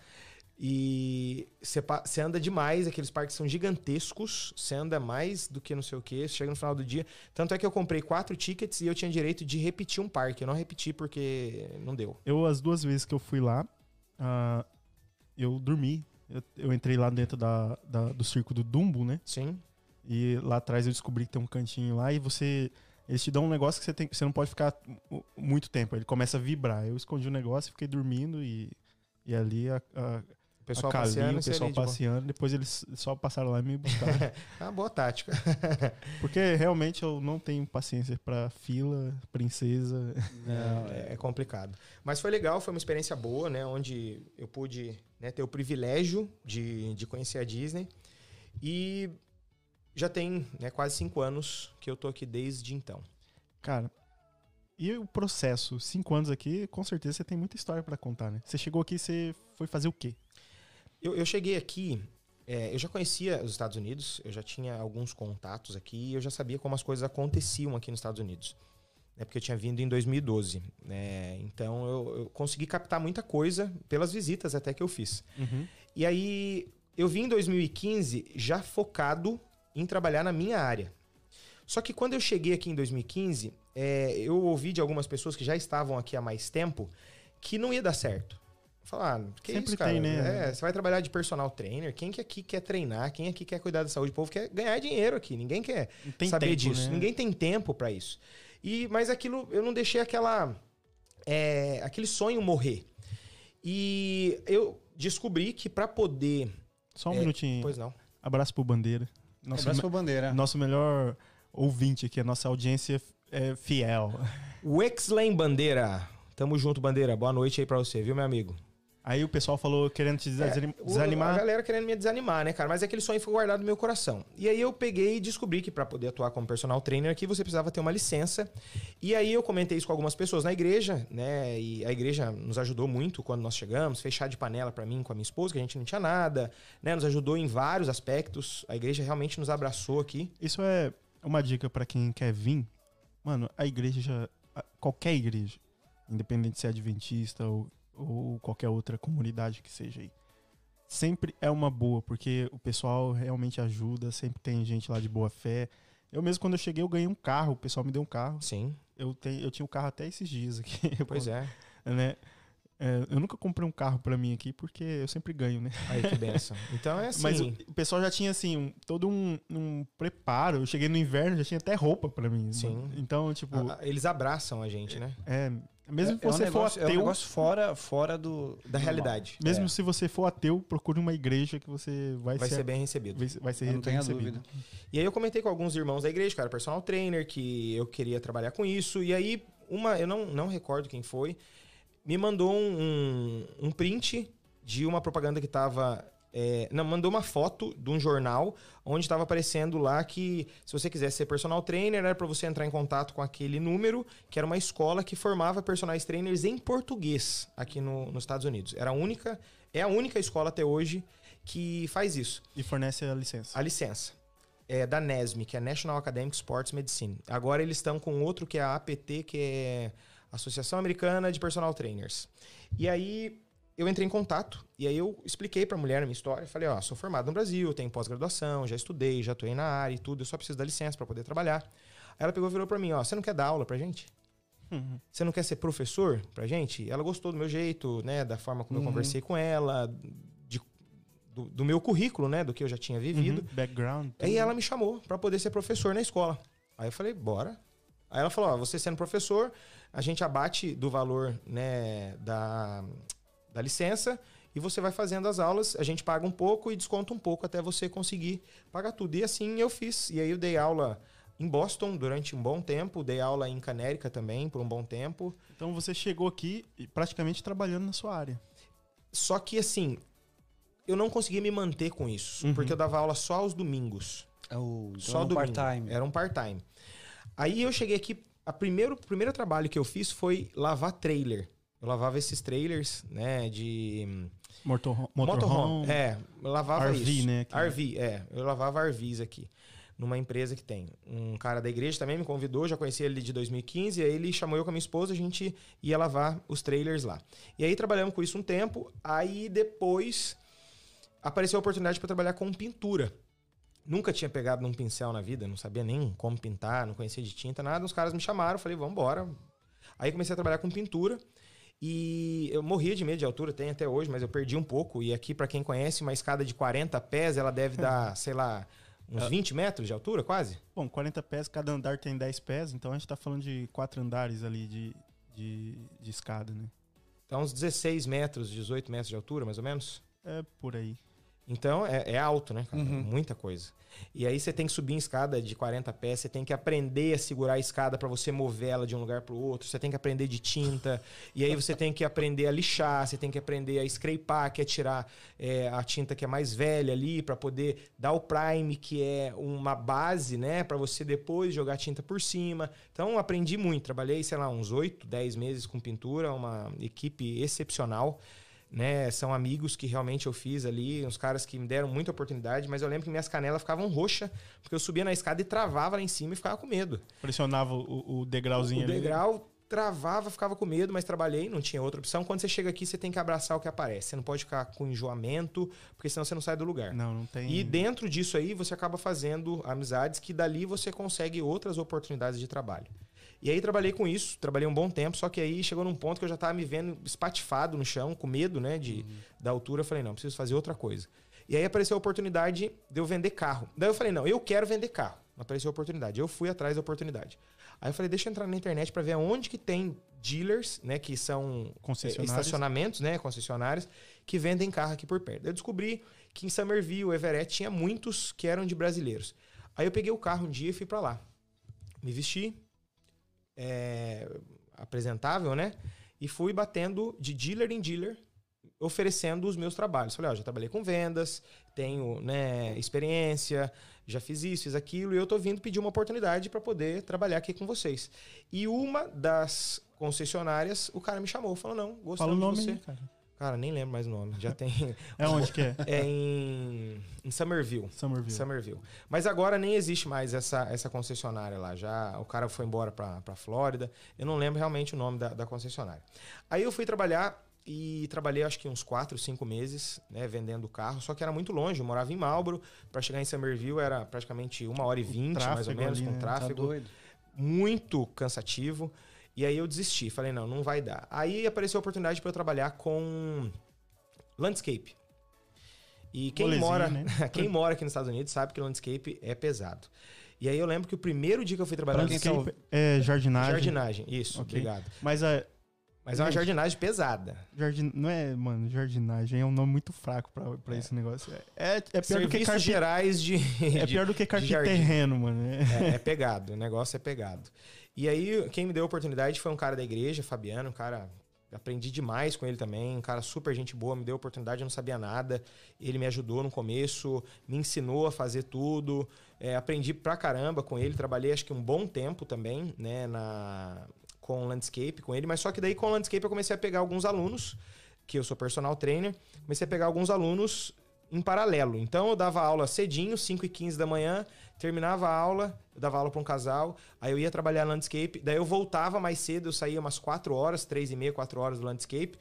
Speaker 3: E você anda demais, aqueles parques são gigantescos, você anda mais do que não sei o que, chega no final do dia. Tanto é que eu comprei quatro tickets e eu tinha direito de repetir um parque. Eu não repeti porque não deu.
Speaker 1: Eu, as duas vezes que eu fui lá, ah, eu dormi. Eu, eu entrei lá dentro da, da- do circo do Dumbo, né?
Speaker 3: Sim.
Speaker 1: E lá atrás eu descobri que tem um cantinho lá e você. Eles te dão um negócio que você, tem, você não pode ficar mu- muito tempo. Ele começa a vibrar. Eu escondi o negócio e fiquei dormindo e, e ali a, a,
Speaker 3: O pessoal
Speaker 1: a Cali,
Speaker 3: passeando,
Speaker 1: o pessoal passeando. Depois eles só passaram lá e me buscaram.
Speaker 3: Ah, boa tática.
Speaker 1: Porque realmente eu não tenho paciência pra fila, princesa.
Speaker 2: Não,
Speaker 3: É, é complicado. Mas foi legal, foi uma experiência boa, né? Onde eu pude né, ter o privilégio de, de conhecer a Disney. E já tem né, quase cinco anos que eu tô aqui desde então.
Speaker 1: Cara, e o processo? Cinco anos aqui, com certeza você tem muita história pra contar, né? Você chegou aqui, você foi fazer o quê?
Speaker 3: Eu, eu cheguei aqui, é, eu já conhecia os Estados Unidos, eu já tinha alguns contatos aqui e eu já sabia como as coisas aconteciam aqui nos Estados Unidos. Né, porque eu tinha vindo em 2012. Né, então eu, eu consegui captar muita coisa pelas visitas até que eu fiz. E aí eu vim em 2015 já focado em trabalhar na minha área. Só que quando eu cheguei aqui em 2015, é, eu ouvi de algumas pessoas que já estavam aqui há mais tempo que não ia dar certo. Falar, ah, que
Speaker 1: Sempre
Speaker 3: isso, cara?
Speaker 1: tem, né?
Speaker 3: É, você vai trabalhar de personal trainer, quem que aqui quer treinar, quem aqui quer cuidar da saúde? O povo quer ganhar dinheiro aqui, ninguém quer saber
Speaker 1: tempo,
Speaker 3: disso.
Speaker 1: né?
Speaker 3: Ninguém tem tempo pra isso. E mas aquilo eu não deixei aquela é, aquele sonho morrer. E eu descobri que pra poder,
Speaker 1: Só um
Speaker 3: É,
Speaker 1: minutinho.
Speaker 3: pois não.
Speaker 1: Abraço pro Bandeira. Nosso,
Speaker 2: Abraço pra bandeira.
Speaker 1: nosso melhor ouvinte aqui, a nossa audiência é fiel.
Speaker 3: Wexlen Bandeira. Tamo junto, Bandeira. Boa noite aí pra você, viu, meu amigo?
Speaker 1: Aí o pessoal falou querendo te desanim-
Speaker 3: É, o- A
Speaker 1: desanimar.
Speaker 3: galera querendo me desanimar, né, cara? Mas aquele sonho ficou guardado no meu coração. E aí eu peguei e descobri que pra poder atuar como personal trainer aqui, você precisava ter uma licença. E aí eu comentei isso com algumas pessoas na igreja, né? E a igreja nos ajudou muito quando nós chegamos, fechar de panela pra mim com a minha esposa, que a gente não tinha nada, né? Nos ajudou em vários aspectos. A igreja realmente nos abraçou aqui.
Speaker 1: Isso é uma dica pra quem quer vir. Mano, a igreja, qualquer igreja, independente se é adventista ou, ou qualquer outra comunidade que seja aí, sempre é uma boa, porque o pessoal realmente ajuda, sempre tem gente lá de boa fé. Eu mesmo, quando eu cheguei, eu ganhei um carro, o pessoal me deu um carro.
Speaker 3: Sim,
Speaker 1: Eu, tenho, eu tinha um carro até esses dias aqui.
Speaker 3: pois é.
Speaker 1: né? É, eu nunca comprei um carro pra mim aqui porque eu sempre ganho, né?
Speaker 3: Aí que benção. Então é assim.
Speaker 1: Mas o, o pessoal já tinha assim um- todo um, um preparo. Eu cheguei no inverno já tinha até roupa pra mim.
Speaker 3: Sim.
Speaker 1: Então tipo
Speaker 3: a- a- eles abraçam a gente, né?
Speaker 1: é mesmo que
Speaker 2: é um
Speaker 1: você
Speaker 2: negócio,
Speaker 1: for
Speaker 2: é um
Speaker 1: ateu,
Speaker 2: negócio fora, fora do,
Speaker 3: Da
Speaker 2: do
Speaker 3: realidade.
Speaker 1: mesmo
Speaker 2: é.
Speaker 1: se você for ateu, procure uma igreja que você vai,
Speaker 3: Vai
Speaker 1: ser,
Speaker 3: ser bem recebido.
Speaker 1: vai ser- vai ser
Speaker 2: Eu não tenho
Speaker 1: recebido.
Speaker 2: dúvida.
Speaker 3: E aí eu comentei com alguns irmãos da igreja, cara, personal trainer, que eu queria trabalhar com isso. E aí, uma, eu não, não recordo quem foi, me mandou um, um, um print de uma propaganda que tava. é, não, mandou uma foto de um jornal onde estava aparecendo lá que se você quisesse ser personal trainer, era para você entrar em contato com aquele número, que era uma escola que formava personagens trainers em português aqui no- nos Estados Unidos. Era a única, é a única escola até hoje que faz isso
Speaker 1: E fornece a licença.
Speaker 3: a licença. É da NESM, que é National Academic Sports Medicine. Agora eles estão com outro que é a APT, que é Associação Americana de Personal Trainers. E aí eu entrei em contato e aí eu expliquei pra mulher a minha história. Falei, ó, sou formado no Brasil, tenho pós-graduação, já estudei, já atuei na área e tudo, eu só preciso da licença pra poder trabalhar. Aí ela pegou e virou pra mim, ó, você não quer dar aula pra gente?
Speaker 1: Uhum.
Speaker 3: Você não quer ser professor pra gente? Ela gostou do meu jeito, né? Da forma como
Speaker 2: Uhum.
Speaker 3: eu conversei com ela, de- do, do meu currículo, né? Do que eu já tinha vivido.
Speaker 1: Uhum. Background.
Speaker 3: Aí
Speaker 1: tudo.
Speaker 3: ela me chamou pra poder ser professor na escola. Aí eu falei, bora. Aí ela falou, ó, você sendo professor, a gente abate do valor, né, da, da licença e você vai fazendo as aulas, a gente paga um pouco e desconta um pouco até você conseguir pagar tudo. E assim eu fiz. E aí eu dei aula em Boston durante um bom tempo, dei aula em Canérica também por um bom tempo.
Speaker 1: Então você chegou aqui praticamente trabalhando na sua área.
Speaker 3: Só que assim, eu não conseguia me manter com isso,
Speaker 1: Uhum.
Speaker 3: porque eu dava aula só aos domingos.
Speaker 2: É o, então
Speaker 3: Só
Speaker 2: um part-time.
Speaker 3: Era um part-time. Aí eu cheguei aqui, a primeiro, o primeiro trabalho que eu fiz foi lavar trailer. Eu lavava esses trailers, né, de
Speaker 1: Motorhome.
Speaker 3: motorhome. É, eu lavava
Speaker 1: RV,
Speaker 3: isso.
Speaker 1: né, aqui.
Speaker 3: RV, é. Eu lavava RVs aqui. Numa empresa que tem. Um cara da igreja também me convidou, já conheci ele de 2015, aí ele chamou eu com a minha esposa, a gente ia lavar os trailers lá. E aí trabalhamos com isso um tempo, aí depois apareceu a oportunidade para trabalhar com pintura. Nunca tinha pegado num pincel na vida, não sabia nem como pintar, não conhecia de tinta, nada. Os caras me chamaram, falei, vamos embora. Aí comecei a trabalhar com pintura e eu morria de medo de altura, tem até hoje, mas eu perdi um pouco. E aqui, para quem conhece, uma escada de 40 pés, ela deve dar, sei lá, uns 20 metros de altura, quase.
Speaker 1: Bom, 40 pés, cada andar tem 10 pés, então a gente tá falando de quatro andares ali de, de, de escada, né?
Speaker 3: Então, uns 16 metros, 18 metros de altura, mais ou menos.
Speaker 1: É por aí.
Speaker 3: Então, é, é alto, né, cara?
Speaker 2: Uhum.
Speaker 3: Muita coisa. E aí você tem que subir em escada de 40 pés, você tem que aprender a segurar a escada para você mover ela de um lugar para o outro, você tem que aprender de tinta, e aí você tem que aprender a lixar, você tem que aprender a scrapar, que é tirar é, a tinta que é mais velha ali, para poder dar o prime, que é uma base, né, para você depois jogar tinta por cima. Então, aprendi muito, trabalhei, sei lá, uns 8, 10 meses com pintura, uma equipe excepcional né? São amigos que realmente eu fiz ali, uns caras que me deram muita oportunidade, mas eu lembro que minhas canelas ficavam roxas, porque eu subia na escada e travava lá em cima e ficava com medo.
Speaker 1: Pressionava o, o degrauzinho
Speaker 3: O
Speaker 1: ali.
Speaker 3: degrau travava, ficava com medo, mas trabalhei, não tinha outra opção. Quando você chega aqui, você tem que abraçar o que aparece. Você não pode ficar com enjoamento, porque senão você não sai do lugar.
Speaker 1: Não, não tem.
Speaker 3: E dentro disso aí, você acaba fazendo amizades que dali você consegue outras oportunidades de trabalho. E aí trabalhei com isso, trabalhei um bom tempo, só que aí chegou num ponto que eu já tava me vendo espatifado no chão, com medo, né, de, da altura. Eu falei, não, preciso fazer outra coisa. E aí apareceu a oportunidade de eu vender carro. Daí eu falei, não, eu quero vender carro. Apareceu a oportunidade. Eu fui atrás da oportunidade. Aí eu falei, deixa eu entrar na internet para ver onde que tem dealers, né, que são
Speaker 1: Concessionários.
Speaker 3: eh, estacionamentos, né, concessionários, que vendem carro aqui por perto. Eu descobri que em Somerville, Everett, tinha muitos que eram de brasileiros. Aí eu peguei o carro um dia e fui para lá. Me vesti, é, apresentável, né? E fui batendo de dealer em dealer, oferecendo os meus trabalhos. Falei, ó, já trabalhei com vendas, tenho né, experiência, já fiz isso, fiz aquilo, e eu tô vindo pedir uma oportunidade para poder trabalhar aqui com vocês. E uma das concessionárias, o cara me chamou, falou, não, gostamos
Speaker 1: Fala o nome
Speaker 3: de você.
Speaker 1: aí, cara.
Speaker 3: Cara, nem lembro mais o nome. Já tem.
Speaker 1: É onde que é?
Speaker 3: é em, em Somerville.
Speaker 1: Somerville.
Speaker 3: Somerville. Mas agora nem existe mais essa, essa concessionária lá. Já o cara foi embora pra, pra Flórida. Eu não lembro realmente o nome da, da concessionária. Aí eu fui trabalhar e trabalhei acho que uns 4, 5 meses, né, vendendo carro, só que era muito longe, eu morava em Marlboro, para chegar em Somerville era praticamente uma hora e vinte, mais ou menos,
Speaker 1: ali,
Speaker 3: com
Speaker 1: né?
Speaker 2: Tá
Speaker 3: tráfego
Speaker 2: doido.
Speaker 3: muito cansativo. E aí eu desisti. Falei, não, não vai dar. Aí apareceu a oportunidade para eu trabalhar com landscape. E quem
Speaker 1: Molezinha,
Speaker 3: mora,
Speaker 1: né?
Speaker 3: quem mora aqui nos Estados Unidos sabe que landscape é pesado. E aí eu lembro que o primeiro dia que eu fui trabalhar
Speaker 1: Landscape é jardinagem.
Speaker 3: jardinagem, isso,
Speaker 1: Ok.
Speaker 3: obrigado.
Speaker 1: Mas a
Speaker 3: Mas é uma jardinagem pesada.
Speaker 1: jardin... não é, mano, jardinagem é um nome muito fraco pra, pra esse negócio. É, é pior do que
Speaker 3: Serviços
Speaker 1: carte...
Speaker 3: gerais de
Speaker 1: É
Speaker 3: de-
Speaker 1: pior do que carte
Speaker 3: jardim.
Speaker 1: terreno, mano. É.
Speaker 3: É, é pegado, o negócio é pegado. E aí, quem me deu a oportunidade foi um cara da igreja, Fabiano, um cara. Aprendi demais com ele também, um cara super gente boa, me deu a oportunidade, eu não sabia nada. Ele me ajudou no começo, me ensinou a fazer tudo. É, aprendi pra caramba com ele, trabalhei acho que um bom tempo também, né, na, com landscape com ele, mas só que daí com landscape eu comecei a pegar alguns alunos, que eu sou personal trainer, comecei a pegar alguns alunos em paralelo. Então eu dava aula cedinho, 5 e 15 da manhã, terminava a aula, eu dava aula para um casal, aí eu ia trabalhar landscape, daí eu voltava mais cedo, eu saía umas 4 horas, 3 e meia, 4 horas do landscape.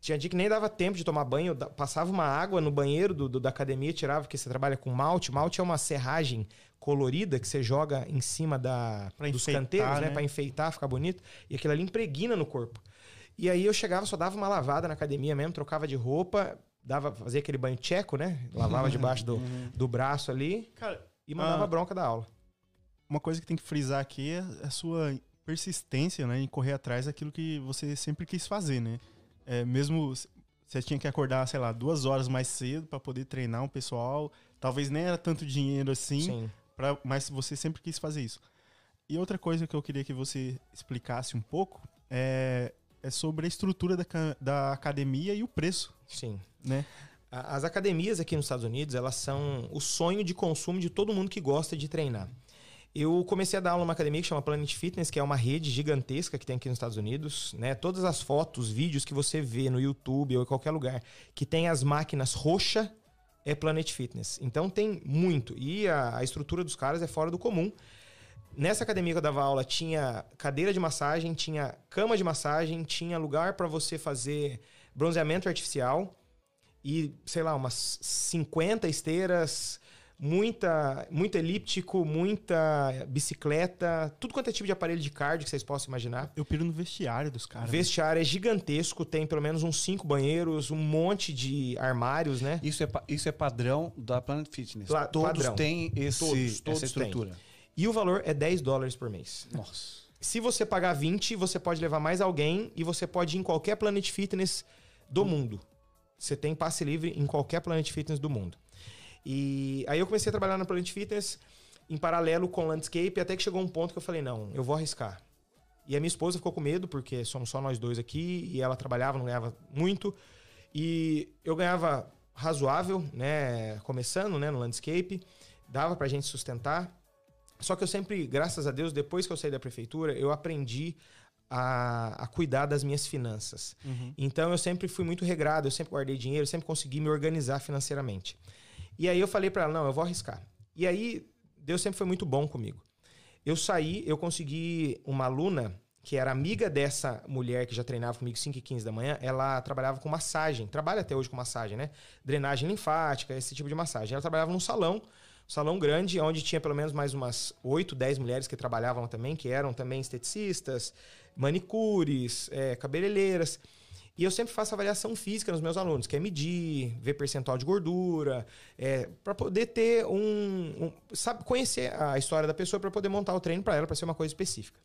Speaker 3: Tinha dia que nem dava tempo de tomar banho, passava uma água no banheiro do, do- da academia, tirava, porque você trabalha com malte. Malte é uma serragem colorida que você joga em cima da,
Speaker 1: Pra
Speaker 3: dos
Speaker 1: enfeitar,
Speaker 3: canteiros, né?
Speaker 1: né?
Speaker 3: Pra enfeitar, ficar bonito. E aquilo ali impregna no corpo. E aí eu chegava, só dava uma lavada na academia mesmo, trocava de roupa, dava, fazia aquele banho tcheco, né? Lavava debaixo do, do braço ali
Speaker 1: Cara,
Speaker 3: e mandava
Speaker 1: Ah.
Speaker 3: bronca da aula.
Speaker 1: uma coisa que tem que frisar aqui é a sua persistência, né, em correr atrás daquilo que você sempre quis fazer, né? É, mesmo você tinha que acordar, sei lá, duas horas mais cedo para poder treinar um pessoal, talvez nem era tanto dinheiro assim,
Speaker 3: Sim.
Speaker 1: pra, mas você sempre quis fazer isso. E outra coisa que eu queria que você explicasse um pouco é, é sobre a estrutura da, da academia e o preço,
Speaker 3: Sim.
Speaker 1: né?
Speaker 3: As academias aqui nos Estados Unidos, elas são o sonho de consumo de todo mundo que gosta de treinar. Eu comecei a dar aula numa academia que chama Planet Fitness, que é uma rede gigantesca que tem aqui nos Estados Unidos. Né? Todas as fotos, vídeos que você vê no YouTube ou em qualquer lugar que tem as máquinas roxa é Planet Fitness. Então tem muito. E a, a estrutura dos caras é fora do comum. Nessa academia que eu dava aula tinha cadeira de massagem, tinha cama de massagem, tinha lugar para você fazer bronzeamento artificial e, sei lá, umas 50 esteiras, muita, muito elíptico, muita bicicleta, tudo quanto é tipo de aparelho de cardio que vocês possam imaginar.
Speaker 1: Eu piro no vestiário dos caras. né?
Speaker 3: Vestiário é gigantesco, tem pelo menos uns cinco banheiros, um monte de armários, né?
Speaker 2: Isso é, isso é padrão da Planet Fitness.
Speaker 3: Pla-
Speaker 2: todos
Speaker 3: padrão.
Speaker 2: têm esse,
Speaker 3: Todos, todos
Speaker 2: essa estrutura.
Speaker 3: E o valor é 10 dólares por mês.
Speaker 2: Nossa.
Speaker 3: Se você pagar 20, você pode levar mais alguém e você pode ir em qualquer Planet Fitness do mundo. Você tem passe livre em qualquer Planet Fitness do mundo. E aí eu comecei a trabalhar na Planet Fitness em paralelo com o Landscape, até que chegou um ponto que eu falei, não, eu vou arriscar. E a minha esposa ficou com medo, porque somos só nós dois aqui, e ela trabalhava, não ganhava muito. E eu ganhava razoável, né, começando, né, no Landscape, dava pra gente sustentar. Só que eu sempre, graças a Deus, depois que eu saí da prefeitura, eu aprendi a, a cuidar das minhas finanças. Então eu sempre fui muito regrado, eu sempre guardei dinheiro, sempre consegui me organizar financeiramente. E aí eu falei pra ela, não, eu vou arriscar. E aí Deus sempre foi muito bom comigo. Eu saí, eu consegui uma aluna que era amiga dessa mulher que já treinava comigo 5 e 15 da manhã, ela trabalhava com massagem, trabalha até hoje com massagem, né? Drenagem linfática, esse tipo de massagem. Ela trabalhava num salão, um salão grande, onde tinha pelo menos mais umas 8, 10 mulheres que trabalhavam também, que eram também esteticistas, manicures, é, cabeleireiras. E eu sempre faço avaliação física nos meus alunos, que é medir, ver percentual de gordura, é, para poder ter um, um- Sabe, conhecer a história da pessoa para poder montar o treino para ela, para ser uma coisa específica.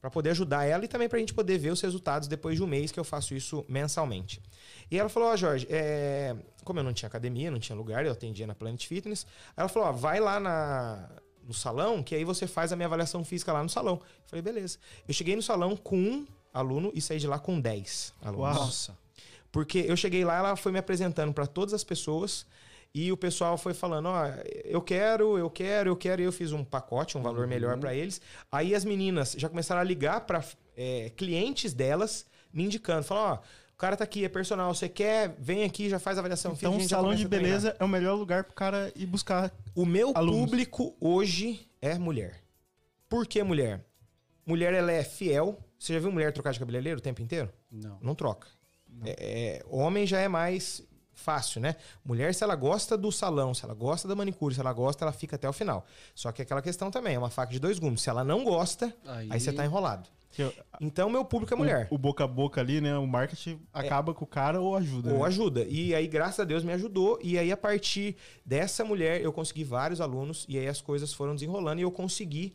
Speaker 3: Para poder ajudar ela e também para a gente poder ver os resultados depois de um mês, que eu faço isso mensalmente. E ela falou: Ó, Jorge, é, como eu não tinha academia, não tinha lugar, eu atendia na Planet Fitness. Ela falou: Ó, vai lá na, no salão, que aí você faz a minha avaliação física lá no salão. Eu falei: beleza. Eu cheguei no salão com aluno e saí de lá com 10 alunos.
Speaker 2: Nossa.
Speaker 3: Porque eu cheguei lá, ela foi me apresentando para todas as pessoas e o pessoal foi falando, ó, eu quero, eu quero, eu quero, e eu fiz um pacote, um valor melhor para eles. Aí as meninas já começaram a ligar para clientes delas, me indicando, falando, ó, o cara tá aqui, é personal, você quer, vem aqui, já faz a avaliação
Speaker 1: Então, o salão de
Speaker 3: a treinar."
Speaker 1: beleza é o melhor lugar pro cara ir buscar.
Speaker 3: O meu
Speaker 1: Alunos.
Speaker 3: público hoje é mulher. Por que mulher? Mulher, ela é fiel. Você já viu mulher trocar de cabeleireiro o tempo inteiro?
Speaker 2: Não.
Speaker 3: Não troca. É, é, homem já é mais fácil, né? Mulher, se ela gosta do salão, se ela gosta da manicure, se ela gosta, ela fica até o final. Só que aquela questão também é uma faca de dois gumes. Se ela não gosta, aí,
Speaker 2: Aí-
Speaker 3: você tá enrolado.
Speaker 1: eu-
Speaker 3: Então, meu público é mulher.
Speaker 1: O, o boca a boca ali, né? O marketing acaba com o cara ou ajuda.
Speaker 3: Ou
Speaker 1: né?
Speaker 3: ajuda. E aí, graças a Deus, me ajudou. E aí, a partir dessa mulher, eu consegui vários alunos. E aí, as coisas foram desenrolando. E eu consegui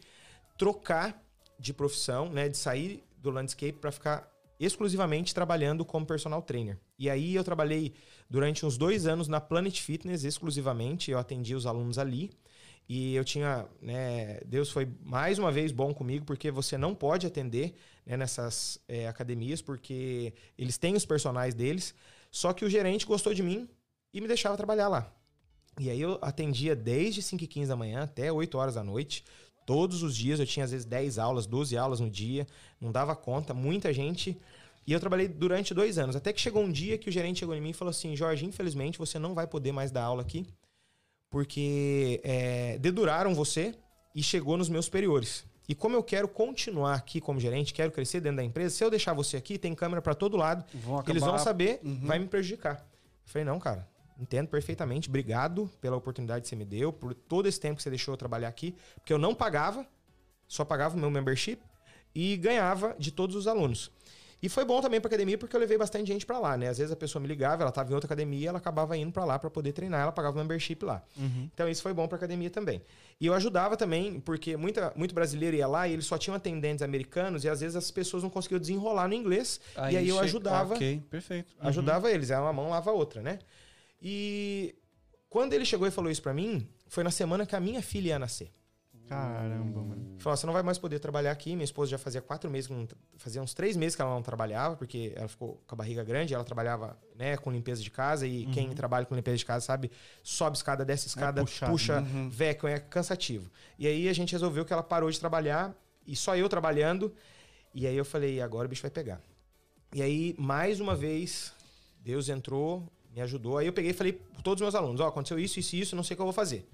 Speaker 3: trocar de profissão, né? De sair do landscape para ficar exclusivamente trabalhando como personal trainer. E aí, eu trabalhei durante uns dois anos na Planet Fitness exclusivamente. Eu atendi os alunos ali. E eu tinha, né, Deus foi mais uma vez bom comigo, porque você não pode atender né, nessas é, academias, porque eles têm os personagens deles. Só que o gerente gostou de mim e me deixava trabalhar lá. E aí eu atendia desde 5 e 15 da manhã até 8 horas da noite. Todos os dias eu tinha às vezes 10 aulas, 12 aulas no dia. Não dava conta, muita gente. E eu trabalhei durante dois anos. Até que chegou um dia que o gerente chegou em mim e falou assim: Jorge, infelizmente você não vai poder mais dar aula aqui porque é, deduraram você e chegou nos meus superiores. E como eu quero continuar aqui como gerente, quero crescer dentro da empresa, se eu deixar você aqui, tem câmera para todo lado,
Speaker 2: Vão
Speaker 3: eles vão
Speaker 2: acabar-
Speaker 3: saber,
Speaker 2: Uhum.
Speaker 3: vai me prejudicar. Eu falei, não, cara, entendo perfeitamente, obrigado pela oportunidade que você me deu, por todo esse tempo que você deixou eu trabalhar aqui, porque eu não pagava, só pagava o meu membership e ganhava de todos os alunos. E foi bom também pra academia porque eu levei bastante gente pra lá, né? Às vezes a pessoa me ligava, ela tava em outra academia, ela acabava indo pra lá pra poder treinar, ela pagava o membership lá. Então isso foi bom pra academia também. E eu ajudava também, porque muita, muito brasileiro ia lá e eles só tinham atendentes americanos e às vezes as pessoas não conseguiam desenrolar no inglês. e aí eu ajudava
Speaker 2: Ok, perfeito.
Speaker 3: ajudava eles. Era uma mão lava a outra, né? E quando ele chegou e falou isso pra mim, foi na semana que a minha filha ia nascer.
Speaker 1: Caramba, mano.
Speaker 3: Falou: você não vai mais poder trabalhar aqui. Minha esposa já fazia quatro meses, fazia uns três meses que ela não trabalhava, porque ela ficou com a barriga grande. Ela trabalhava né, com limpeza de casa. E quem trabalha com limpeza de casa sabe, sobe escada, desce escada,
Speaker 1: puxado,
Speaker 3: puxa vacuum, é cansativo. E aí a gente resolveu que ela parou de trabalhar e só eu trabalhando. E aí eu falei: agora o bicho vai pegar. E aí, mais uma vez, Deus entrou, me ajudou. Aí eu peguei e falei para todos os meus alunos: Ó, aconteceu isso, isso e isso, não sei o que eu vou fazer.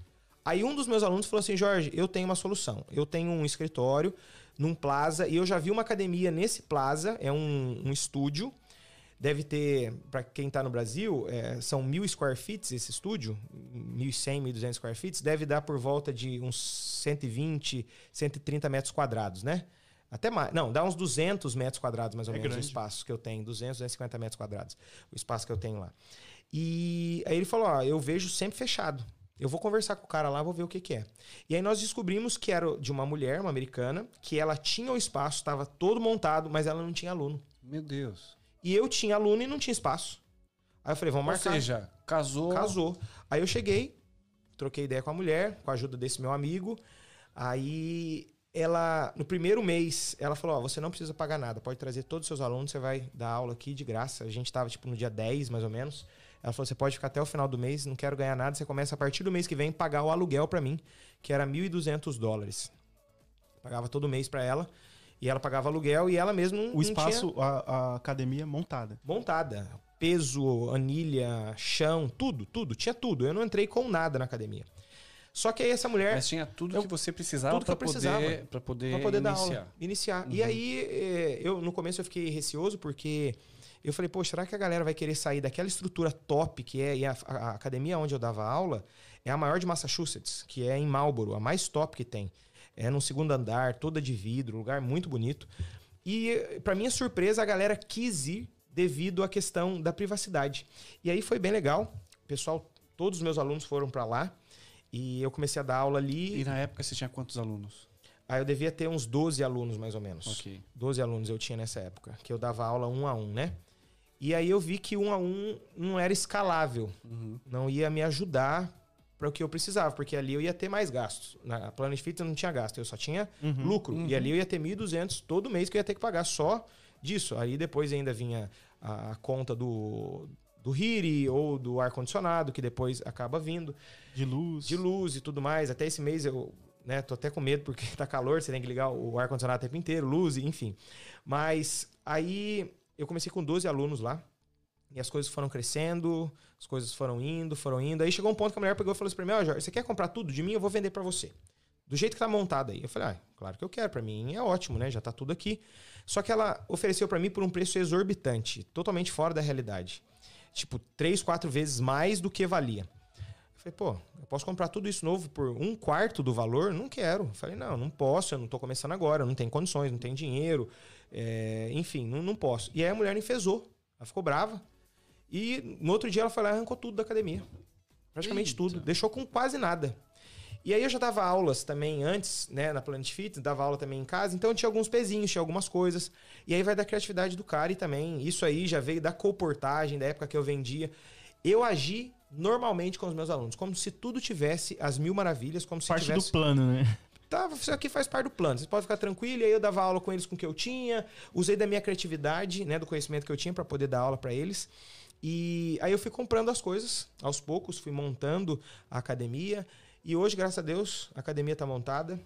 Speaker 3: Aí um dos meus alunos falou assim: Jorge, eu tenho uma solução. Eu tenho um escritório num plaza e eu já vi uma academia nesse plaza, é um, um estúdio. Deve ter, para quem tá no Brasil, é, são mil square feet esse estúdio, 1.100, 1.200 square feet, deve dar por volta de uns 120, 130 metros quadrados, né? Até mais. Não, dá uns 200 metros quadrados mais ou
Speaker 1: É
Speaker 3: menos
Speaker 1: grande.
Speaker 3: o espaço que eu tenho. 200, 250 metros quadrados. O espaço que eu tenho lá. E aí ele falou: Ó, eu vejo sempre fechado. Eu vou conversar com o cara lá, vou ver o que, que é. E aí nós descobrimos que era de uma mulher, uma americana, que ela tinha o espaço, estava todo montado, mas ela não tinha aluno.
Speaker 2: Meu Deus.
Speaker 3: E eu tinha aluno e não tinha espaço. Aí eu falei, vamos
Speaker 2: Ou
Speaker 3: marcar.
Speaker 2: seja, casou.
Speaker 3: Casou. Aí eu cheguei, troquei ideia com a mulher, com a ajuda desse meu amigo. Aí ela, no primeiro mês, ela falou: Ó, você não precisa pagar nada, pode trazer todos os seus alunos, você vai dar aula aqui de graça. A gente tava tipo no dia 10, mais ou menos. Ela falou: você pode ficar até o final do mês, não quero ganhar nada, você começa a partir do mês que vem pagar o aluguel pra mim, que era 1.200 dólares. Pagava todo mês pra ela. E ela pagava aluguel e ela mesma não,
Speaker 1: O
Speaker 3: não tinha
Speaker 1: espaço, a, a academia montada.
Speaker 3: montada. Peso, anilha, chão, tudo, tudo. Tinha tudo. Eu não entrei com nada na academia. Só que aí essa mulher,
Speaker 2: Mas tinha tudo
Speaker 3: Eu-
Speaker 2: que você precisava para poder, pra poder,
Speaker 3: pra poder dar
Speaker 2: iniciar.
Speaker 3: aula, iniciar. E aí, eh, eu no começo eu fiquei receoso porque eu falei, pô, será que a galera vai querer sair daquela estrutura top que é e a, a- academia onde eu dava aula é a maior de Massachusetts, que é em Marlboro, a mais top que tem. É no segundo andar, toda de vidro, lugar muito bonito. E para minha surpresa, a galera quis ir devido à questão da privacidade. E aí foi bem legal. O pessoal, todos os meus alunos foram para lá e eu comecei a dar aula ali.
Speaker 2: E na época você tinha quantos alunos?
Speaker 3: Aí eu devia ter uns 12 alunos, mais ou menos.
Speaker 2: Ok.
Speaker 3: 12 alunos eu tinha nessa época, que eu dava aula um a um, né? E aí eu vi que um a um não era escalável,
Speaker 2: Uhum.
Speaker 3: não ia me ajudar para o que eu precisava, porque ali eu ia ter mais gastos. Na Planet Fitness eu não tinha gasto, eu só tinha lucro. E ali eu ia ter 1.200 todo mês que eu ia ter que pagar só disso. Aí depois ainda vinha a, a conta do, do Hiri ou do ar-condicionado, que depois acaba vindo
Speaker 1: De luz.
Speaker 3: de luz e tudo mais. Até esse mês eu, né, tô até com medo porque tá calor, você tem que ligar o ar condicionado o tempo inteiro, luz, enfim. Mas aí eu comecei com 12 alunos lá. E as coisas foram crescendo, as coisas foram indo, foram indo. Aí chegou um ponto que a mulher pegou e falou assim pra mim: Ó, Jorge, você quer comprar tudo de mim? Eu vou vender pra você. Do jeito que tá montado aí. Eu falei: Ah, claro que eu quero. Pra mim é ótimo, né? Já tá tudo aqui. Só que ela ofereceu pra mim por um preço exorbitante, totalmente fora da realidade. Tipo, três, quatro vezes mais do que valia. Eu falei, pô, eu posso comprar tudo isso novo por um quarto do valor? Não quero. Eu falei, não, não posso, eu não tô começando agora, eu não tenho condições, não tenho dinheiro, é, enfim, não, não posso. E aí a mulher enfesou, ela ficou brava. E no outro dia ela foi lá e arrancou tudo da academia. Praticamente
Speaker 2: Eita.
Speaker 3: tudo. Deixou com quase nada. E aí eu já dava aulas também antes, né, na Planet Fitness, dava aula também em casa, então eu tinha alguns pezinhos, tinha algumas coisas. E aí vai da criatividade do cara e também, isso aí já veio da comportagem, da época que eu vendia. Eu agi normalmente com os meus alunos, como se tudo tivesse as mil maravilhas, como se
Speaker 1: Parte
Speaker 3: tivesse...
Speaker 1: do plano, né?
Speaker 3: Tá, isso aqui faz parte do plano. Você pode ficar tranquilo. E aí eu dava aula com eles com o que eu tinha, usei da minha criatividade, né, do conhecimento que eu tinha para poder dar aula para eles. E aí eu fui comprando as coisas aos poucos, fui montando a academia. E hoje, graças a Deus, a academia está montada.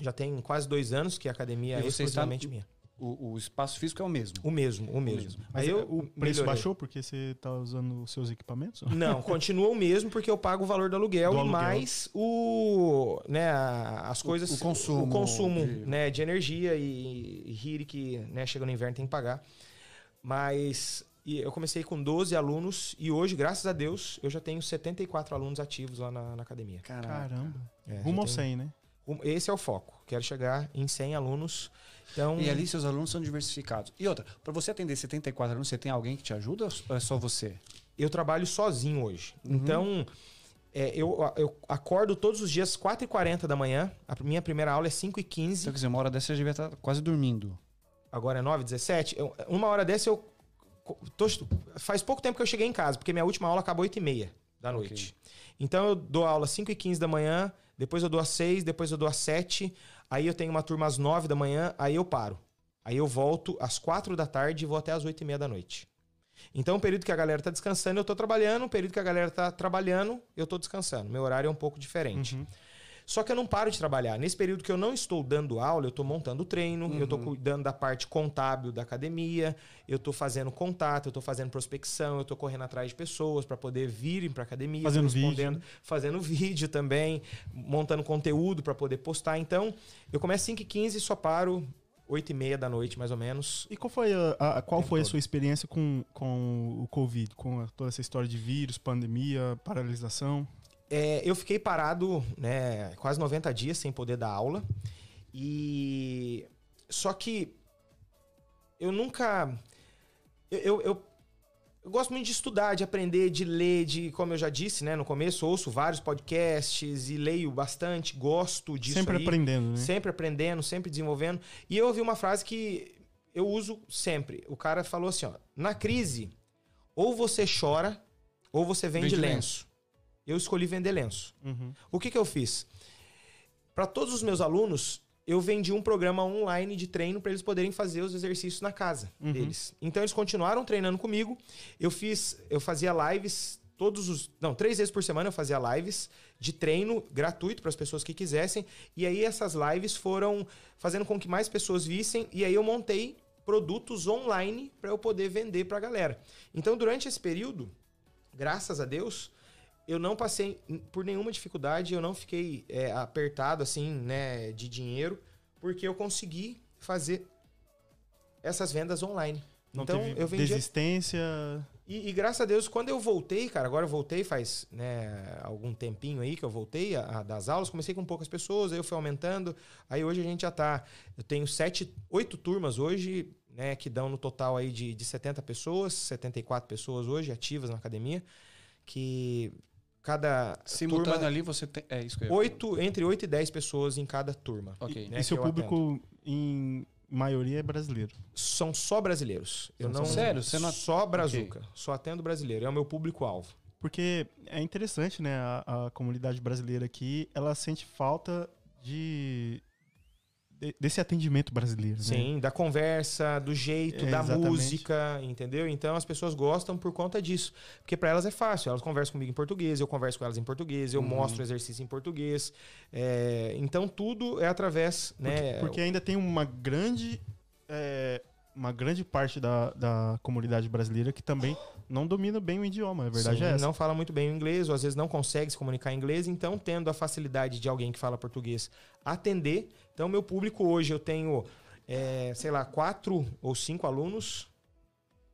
Speaker 3: Já tem quase dois anos que a academia
Speaker 2: E
Speaker 3: é exclusivamente minha.
Speaker 2: O, o espaço físico é o mesmo.
Speaker 3: O mesmo, o mesmo.
Speaker 2: mesmo.
Speaker 1: Mas
Speaker 3: aí eu
Speaker 1: o preço
Speaker 3: melhorei.
Speaker 1: baixou porque você tá usando os seus equipamentos?
Speaker 3: Não, continua o mesmo porque eu pago o valor do aluguel,
Speaker 1: Do
Speaker 3: e
Speaker 1: aluguel.
Speaker 3: mais o, né, as coisas,
Speaker 2: o consumo
Speaker 3: o consumo,
Speaker 2: de-
Speaker 3: né, de energia e, e RIRI que, né, chega no inverno tem que pagar. Mas e eu comecei com 12 alunos e hoje, graças a Deus, eu já tenho 74 alunos ativos lá na, na academia.
Speaker 2: Caraca.
Speaker 1: Caramba.
Speaker 3: É,
Speaker 1: Rumo ao
Speaker 3: tenho-
Speaker 1: 100, né?
Speaker 3: Esse é o foco. Quero chegar em 100 alunos. Então,
Speaker 2: E ali seus alunos são diversificados. E outra, para você atender 74 alunos, você tem alguém que te ajuda ou é só você?
Speaker 3: eu trabalho sozinho hoje.
Speaker 2: Uhum.
Speaker 3: Então, é, eu, eu acordo todos os dias 4h40 da manhã. A minha primeira aula é 5h15.
Speaker 2: Então, quer dizer, uma hora dessa você devia estar quase dormindo.
Speaker 3: agora é 9, 17. Eu, uma hora dessa eu. tô- faz pouco tempo que eu cheguei em casa, porque minha última aula acabou 8 e meia da noite. Então eu dou aula às 5 e 15 da manhã, depois eu dou às 6, depois eu dou às 7. Aí eu tenho uma turma às 9 da manhã, aí eu paro. Aí eu volto às 4 da tarde e vou até às 8 e meia da noite. Então, o período que a galera tá descansando, eu tô trabalhando. O período que a galera tá trabalhando, eu tô descansando. Meu horário é um pouco diferente.
Speaker 1: Uhum.
Speaker 3: Só que eu não paro de trabalhar. Nesse período que eu não estou dando aula, eu estou montando treino, eu estou cuidando da parte contábil da academia, eu estou fazendo contato, eu estou fazendo prospecção, eu estou correndo atrás de pessoas para poder virem para academia,
Speaker 1: Fazendo
Speaker 3: respondendo,
Speaker 1: vídeo.
Speaker 3: fazendo vídeo também, montando conteúdo para poder postar. Então, eu começo 5 e 15 e só paro 8 e meia da noite, mais ou menos.
Speaker 1: E qual foi a, a- qual foi a sua experiência com, com o Covid, com toda essa história de vírus, pandemia, paralisação?
Speaker 3: É, eu fiquei parado né, quase 90 dias sem poder dar aula. E. Só que. Eu nunca. Eu, eu, eu, gosto muito de estudar, de aprender, de ler, de, como eu já disse né, no começo, ouço vários podcasts e leio bastante, gosto disso.
Speaker 1: Sempre
Speaker 3: aí.
Speaker 1: aprendendo, né?
Speaker 3: Sempre aprendendo, sempre desenvolvendo. E eu ouvi uma frase que eu uso sempre. O cara falou assim: ó, na crise, ou você chora, ou você vende,
Speaker 2: Vende
Speaker 3: lenço. Eu escolhi vender lenço.
Speaker 1: Uhum.
Speaker 3: O que, que eu fiz? Para todos os meus alunos, eu vendi um programa online de treino para eles poderem fazer os exercícios na casa
Speaker 1: Uhum.
Speaker 3: deles. Então eles continuaram treinando comigo. Eu fiz, eu fazia lives todos os, não, três vezes por semana eu fazia lives de treino gratuito para as pessoas que quisessem. E aí essas lives foram fazendo com que mais pessoas vissem e aí eu montei produtos online para eu poder vender para a galera. Então durante esse período, graças a Deus, eu não passei por nenhuma dificuldade, eu não fiquei é, apertado assim, né, de dinheiro, porque eu consegui fazer essas vendas online.
Speaker 1: Não
Speaker 3: então eu vendia
Speaker 1: desistência.
Speaker 3: e, e graças a Deus, quando eu voltei, cara, agora eu voltei faz né, algum tempinho aí que eu voltei a, a das aulas, comecei com poucas pessoas, aí eu fui aumentando, aí hoje a gente já tá. Eu tenho sete, oito turmas hoje, né, que dão no total aí de, de 70 pessoas, 74 pessoas hoje ativas na academia, que cada
Speaker 2: Simultâneo
Speaker 3: turma,
Speaker 2: ali você tem. É isso que eu
Speaker 3: oito, entre 8 e 10 pessoas em cada turma.
Speaker 2: Ok.
Speaker 3: né,
Speaker 1: e seu público, em maioria, é brasileiro.
Speaker 3: São só brasileiros. Eu não
Speaker 2: Sério? Você não-
Speaker 3: Só brazuca. Só atendo brasileiro. É o meu público-alvo.
Speaker 1: Porque é interessante, né? A, a comunidade brasileira aqui, ela sente falta de- desse atendimento brasileiro. né?
Speaker 3: Sim, da conversa, do jeito,
Speaker 1: É,
Speaker 3: da
Speaker 1: exatamente.
Speaker 3: música, entendeu? Então as pessoas gostam por conta disso. Porque para elas é fácil. Elas conversam comigo em português, eu converso com elas em português, eu mostro o exercício em português. É, então tudo é através, né?
Speaker 1: Porque, porque ainda tem uma grande. é, uma grande parte da, da comunidade brasileira que também não domina bem o idioma, a verdade
Speaker 3: Sim,
Speaker 1: é essa.
Speaker 3: não fala muito bem o inglês, ou às vezes não consegue se comunicar em inglês, então tendo a facilidade de alguém que fala português atender. Então, meu público hoje eu tenho, é, sei lá, quatro ou cinco alunos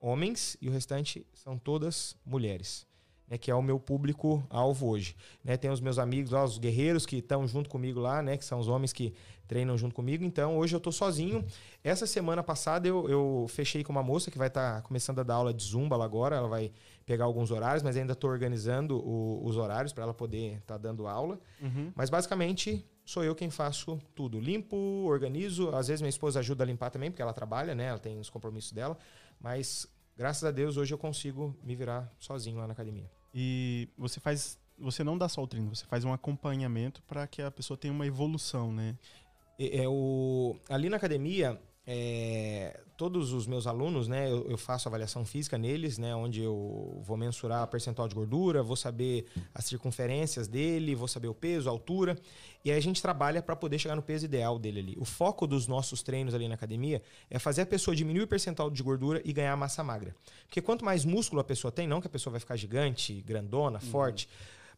Speaker 3: homens e o restante são todas mulheres. Né, que é o meu público alvo hoje. Né, tem os meus amigos lá, os guerreiros que estão junto comigo lá, né? Que são os homens que treinam junto comigo. Então, hoje eu tô sozinho. Essa semana passada eu, eu fechei com uma moça que vai estar começando a dar aula de zumba lá agora. Ela vai pegar alguns horários, mas ainda estou organizando o- os horários para ela poder estar dando aula.
Speaker 1: Uhum.
Speaker 3: Mas basicamente sou eu quem faço tudo. Limpo, organizo. Às vezes minha esposa ajuda a limpar também, porque ela trabalha, né? Ela tem os compromissos dela. Mas graças a Deus hoje eu consigo me virar sozinho lá na academia.
Speaker 1: E você faz. Você não dá só o treino, você faz um acompanhamento para que a pessoa tenha uma evolução, né?
Speaker 3: É, é o, ali na academia, é, todos os meus alunos, né, eu, eu faço avaliação física neles, né, onde eu vou mensurar a percentual de gordura, vou saber as circunferências dele, vou saber o peso, a altura, e aí a gente trabalha para poder chegar no peso ideal dele ali. O foco dos nossos treinos ali na academia é fazer a pessoa diminuir o percentual de gordura e ganhar massa magra. Porque quanto mais músculo a pessoa tem, não que a pessoa vai ficar gigante, grandona, forte,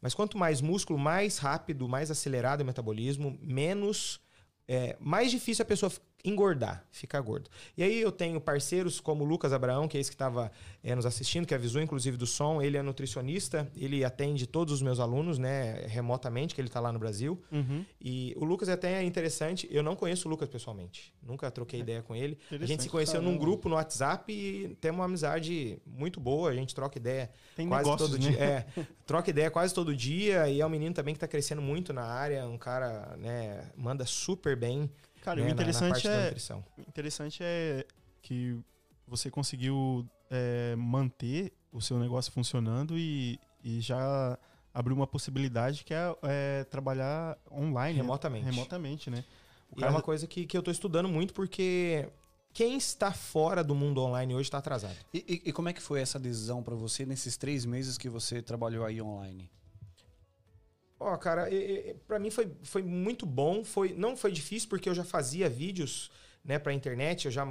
Speaker 3: mas quanto mais músculo, mais rápido, mais acelerado o metabolismo, menos é, mais difícil a pessoa engordar, ficar gordo. E aí eu tenho parceiros como o Lucas Abraão, que é esse que estava nos assistindo, que avisou inclusive do som. Ele é nutricionista, ele atende todos os meus alunos, né, remotamente, que ele está lá no Brasil.
Speaker 1: Uhum.
Speaker 3: E o Lucas é até interessante, eu não conheço o Lucas pessoalmente, nunca troquei ideia com ele. A gente se conheceu num grupo no WhatsApp e temos uma amizade muito boa, a gente troca ideia
Speaker 1: Tem
Speaker 3: quase
Speaker 1: negócios,
Speaker 3: todo
Speaker 1: né?
Speaker 3: dia. É, troca ideia quase todo dia e é um menino também que está crescendo muito na área, um cara, né, manda super bem.
Speaker 1: Cara,
Speaker 3: né,
Speaker 1: o
Speaker 3: na- na
Speaker 1: interessante
Speaker 3: parte da
Speaker 1: é. interessante é que você conseguiu é, manter o seu negócio funcionando e, e já abriu uma possibilidade que é, é trabalhar online. né?
Speaker 3: Remotamente.
Speaker 1: Remotamente, né?
Speaker 3: E é uma coisa que, que eu tô estudando muito porque quem está fora do mundo online hoje está atrasado.
Speaker 2: E, e, e, como é que foi essa decisão para você nesses três meses que você trabalhou aí online?
Speaker 3: Ó, oh, cara, para mim foi, foi muito bom. Foi, não foi difícil porque eu já fazia vídeos né, para internet, eu já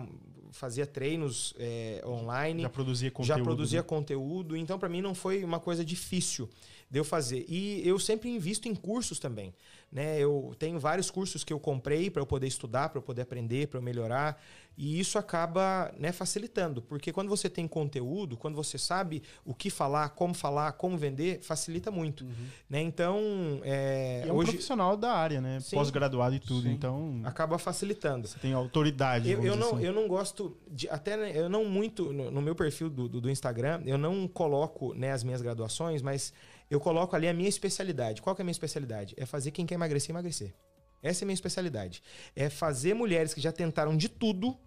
Speaker 3: fazia treinos é, online.
Speaker 1: Já produzia conteúdo.
Speaker 3: Já produzia né? conteúdo. Então, para mim, não foi uma coisa difícil de eu fazer. E eu sempre invisto em cursos também. Né? Eu tenho vários cursos que eu comprei para eu poder estudar, para eu poder aprender, para eu melhorar. E isso acaba né, facilitando, porque quando você tem conteúdo, quando você sabe o que falar, como falar, como vender, facilita muito. Uhum. Né? Então. É,
Speaker 1: e é um hoje... profissional da área, né? Pós-graduado e tudo. Sim. Então.
Speaker 3: Acaba facilitando.
Speaker 1: Você tem autoridade.
Speaker 3: Eu, eu não, assim. eu não gosto de. Até né, eu não muito. No, no meu perfil do, do, do, Instagram, eu não coloco né, as minhas graduações, mas eu coloco ali a minha especialidade. Qual que é a minha especialidade? É fazer quem quer emagrecer, emagrecer. Essa é a minha especialidade. É fazer mulheres que já tentaram de tudo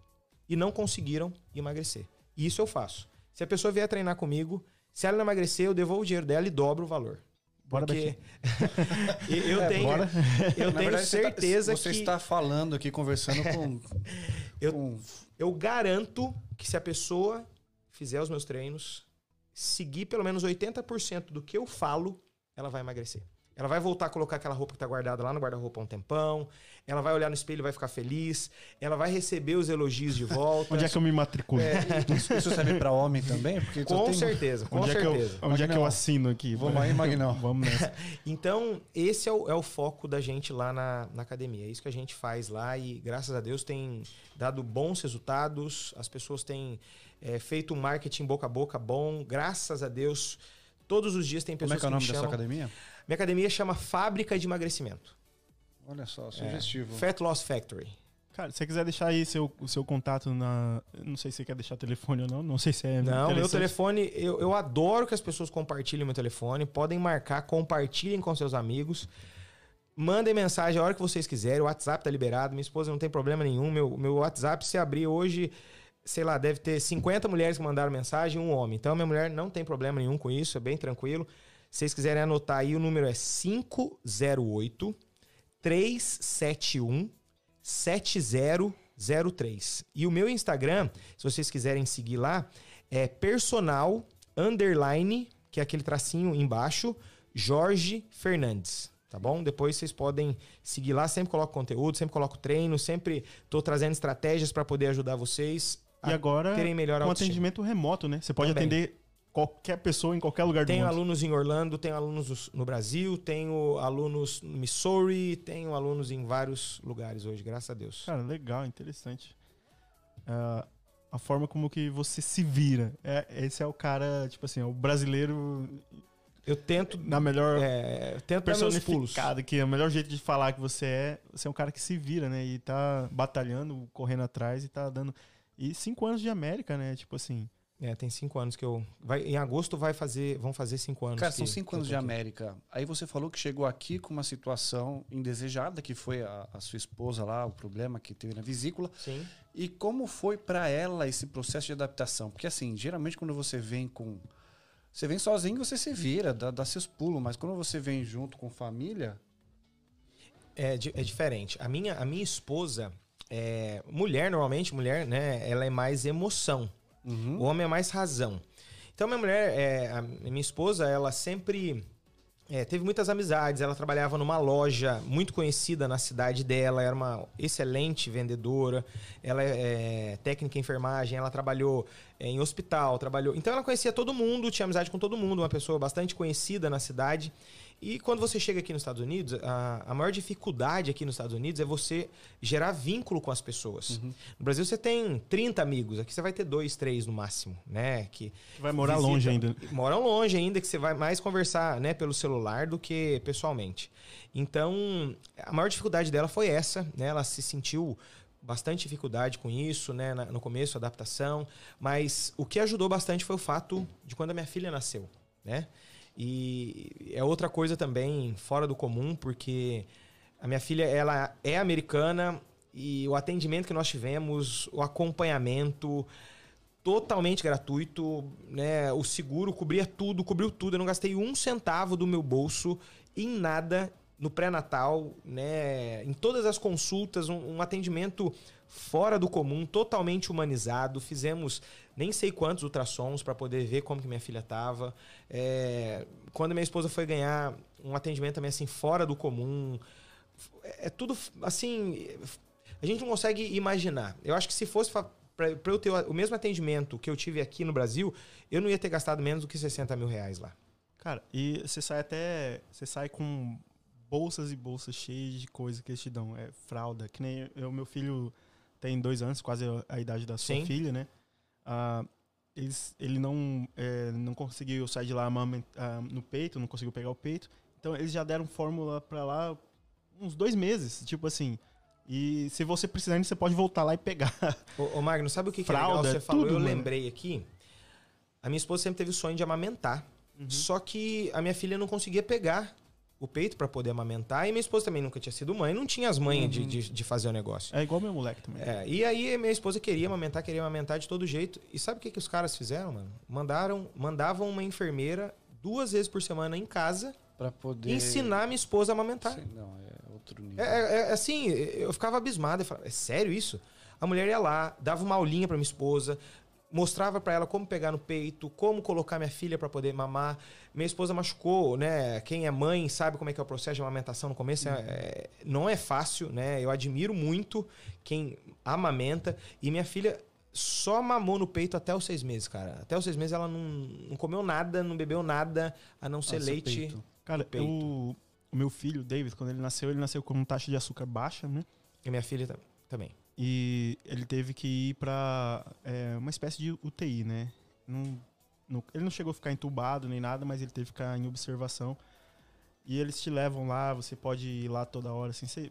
Speaker 3: e não conseguiram emagrecer. E isso eu faço. Se a pessoa vier treinar comigo, se ela não emagrecer, eu devolvo o dinheiro dela e dobro o valor.
Speaker 1: Bora
Speaker 3: Porque eu é, tenho, bora. eu tenho verdade, certeza
Speaker 2: você tá,
Speaker 3: que
Speaker 2: você está falando aqui conversando com
Speaker 3: eu, com... eu garanto que se a pessoa fizer os meus treinos, seguir pelo menos 80% do que eu falo, ela vai emagrecer. Ela vai voltar a colocar aquela roupa que está guardada lá no guarda-roupa há um tempão. Ela vai olhar no espelho e vai ficar feliz. Ela vai receber os elogios de volta.
Speaker 1: onde é que eu me matriculo? É,
Speaker 2: isso, isso serve para homem também? Porque
Speaker 3: com tem... certeza, com
Speaker 1: onde
Speaker 3: certeza.
Speaker 1: É que eu, onde é que eu assino aqui?
Speaker 2: Vamos aí, Magnão.
Speaker 1: Vamos nessa.
Speaker 3: então, esse é o, é o, foco da gente lá na, na academia. É isso que a gente faz lá e, graças a Deus, tem dado bons resultados. As pessoas têm é, feito um marketing boca a boca bom. Graças a Deus, todos os dias tem pessoas
Speaker 2: Como é que é o nome
Speaker 3: da
Speaker 2: sua academia?
Speaker 3: Minha academia chama Fábrica de Emagrecimento.
Speaker 2: Olha só, sugestivo.
Speaker 3: É, Fat Loss Factory.
Speaker 1: Cara, se você quiser deixar aí seu, o seu contato na. Não sei se você quer deixar telefone ou não. Não sei se é.
Speaker 3: Não, meu telefone. Eu, eu adoro que as pessoas compartilhem meu telefone. Podem marcar, compartilhem com seus amigos. Mandem mensagem a hora que vocês quiserem. O WhatsApp tá liberado. Minha esposa não tem problema nenhum. Meu, meu WhatsApp, se abrir hoje, sei lá, deve ter 50 mulheres que mandaram mensagem um homem. Então, minha mulher não tem problema nenhum com isso. É bem tranquilo. Se vocês quiserem anotar aí, o número é 508 371 7003. E o meu Instagram, se vocês quiserem seguir lá, é personal underline, que é aquele tracinho embaixo, Jorge Fernandes. Tá bom? Depois vocês podem seguir lá, sempre coloco conteúdo, sempre coloco treino, sempre estou trazendo estratégias para poder ajudar vocês
Speaker 1: e agora, terem melhor com atendimento remoto, né? Você pode Também. atender qualquer pessoa em qualquer lugar do
Speaker 3: tenho
Speaker 1: mundo.
Speaker 3: Tenho alunos em Orlando, tenho alunos no Brasil, tenho alunos no Missouri, tenho alunos em vários lugares hoje, graças a Deus.
Speaker 1: Cara, legal, interessante. Uh, a forma como que você se vira. É, esse é o cara, tipo assim, é o brasileiro.
Speaker 3: Eu tento.
Speaker 1: Na melhor.
Speaker 3: É, tento personificado,
Speaker 1: que é o melhor jeito de falar que você é. Você é um cara que se vira, né? E tá batalhando, correndo atrás e tá dando. E cinco anos de América, né? Tipo assim.
Speaker 3: É, tem cinco anos que eu. Vai, em agosto vai fazer, vão fazer cinco anos.
Speaker 2: Cara, que, são cinco anos de aqui. América. Aí você falou que chegou aqui com uma situação indesejada, que foi a, a sua esposa lá, o problema que teve na vesícula.
Speaker 3: Sim.
Speaker 2: E como foi para ela esse processo de adaptação? Porque assim, geralmente quando você vem com. Você vem sozinho, você se vira, dá, dá seus pulos, mas quando você vem junto com família.
Speaker 3: É, é diferente. A minha, a minha esposa, é, mulher, normalmente, mulher, né, ela é mais emoção. Uhum. O homem é mais razão. Então, minha mulher, é, a minha esposa, ela sempre é, teve muitas amizades. Ela trabalhava numa loja muito conhecida na cidade dela, era uma excelente vendedora. Ela é, é técnica em enfermagem, ela trabalhou em hospital, trabalhou. Então, ela conhecia todo mundo, tinha amizade com todo mundo, uma pessoa bastante conhecida na cidade. E quando você chega aqui nos Estados Unidos, a, a maior dificuldade aqui nos Estados Unidos é você gerar vínculo com as pessoas. Uhum. No Brasil você tem 30 amigos, aqui você vai ter dois, três no máximo, né? Que
Speaker 1: vai morar visita, longe ainda.
Speaker 3: Moram longe ainda, que você vai mais conversar né, pelo celular do que pessoalmente. Então, a maior dificuldade dela foi essa, né? Ela se sentiu bastante dificuldade com isso, né? No começo, adaptação. Mas o que ajudou bastante foi o fato de quando a minha filha nasceu, né? E é outra coisa também fora do comum, porque a minha filha ela é americana e o atendimento que nós tivemos, o acompanhamento totalmente gratuito, né? O seguro cobria tudo, cobriu tudo. Eu não gastei um centavo do meu bolso em nada no pré-natal, né, em todas as consultas, um, um, atendimento fora do comum, totalmente humanizado. Fizemos nem sei quantos ultrassons para poder ver como que minha filha estava. É, quando minha esposa foi ganhar um atendimento também assim fora do comum, é, é tudo assim, a gente não consegue imaginar. Eu acho que se fosse para eu ter o mesmo atendimento que eu tive aqui no Brasil, eu não ia ter gastado menos do que 60 mil reais lá.
Speaker 1: Cara, e você sai até. Você sai com bolsas e bolsas cheias de coisa que eles te dão. É fralda. Que nem o meu filho tem dois anos, quase a idade da sua Sim. filha, né? Ah, eles, ele não, é, não conseguiu sair de lá ah, no peito, não conseguiu pegar o peito. Então eles já deram fórmula pra lá uns dois meses. Tipo assim. E se você precisar, você pode voltar lá e pegar.
Speaker 3: Ô, ô Magno, sabe o que, Fralda, que é legal? Você falou, tudo, eu mano. lembrei aqui. A minha esposa sempre teve o sonho de amamentar. Uhum. Só que a minha filha não conseguia pegar o peito para poder amamentar. E minha esposa também nunca tinha sido mãe, não tinha as manhas uhum. de, de, de, fazer o negócio.
Speaker 1: É igual meu moleque também.
Speaker 3: É, e aí minha esposa queria amamentar, queria amamentar de todo jeito. E sabe o que, que os caras fizeram, mano? Mandaram, mandavam uma enfermeira duas vezes por semana em casa
Speaker 2: para poder
Speaker 3: ensinar minha esposa a amamentar.
Speaker 2: Sim, não, é outro nível.
Speaker 3: É, é, é assim, eu ficava abismado. Eu falava, é sério isso? A mulher ia lá, dava uma aulinha para minha esposa, mostrava para ela como pegar no peito, como colocar minha filha para poder mamar. Minha esposa machucou, né? Quem é mãe sabe como é que é o processo de amamentação no começo. É, uhum. É, não é fácil, né? Eu admiro muito quem amamenta. E minha filha só mamou no peito até os seis meses, cara. Até os seis meses ela não, não comeu nada, não bebeu nada, a não ser Nossa, leite.
Speaker 1: Peito. Cara, peito. Eu, o meu filho, David, quando ele nasceu, ele nasceu com taxa de açúcar baixa, né?
Speaker 3: E minha filha também.
Speaker 1: E ele teve que ir para é, uma espécie de UTI, né? Não, não, ele não chegou a ficar entubado nem nada, mas ele teve que ficar em observação. E eles te levam lá, você pode ir lá toda hora, assim. Você,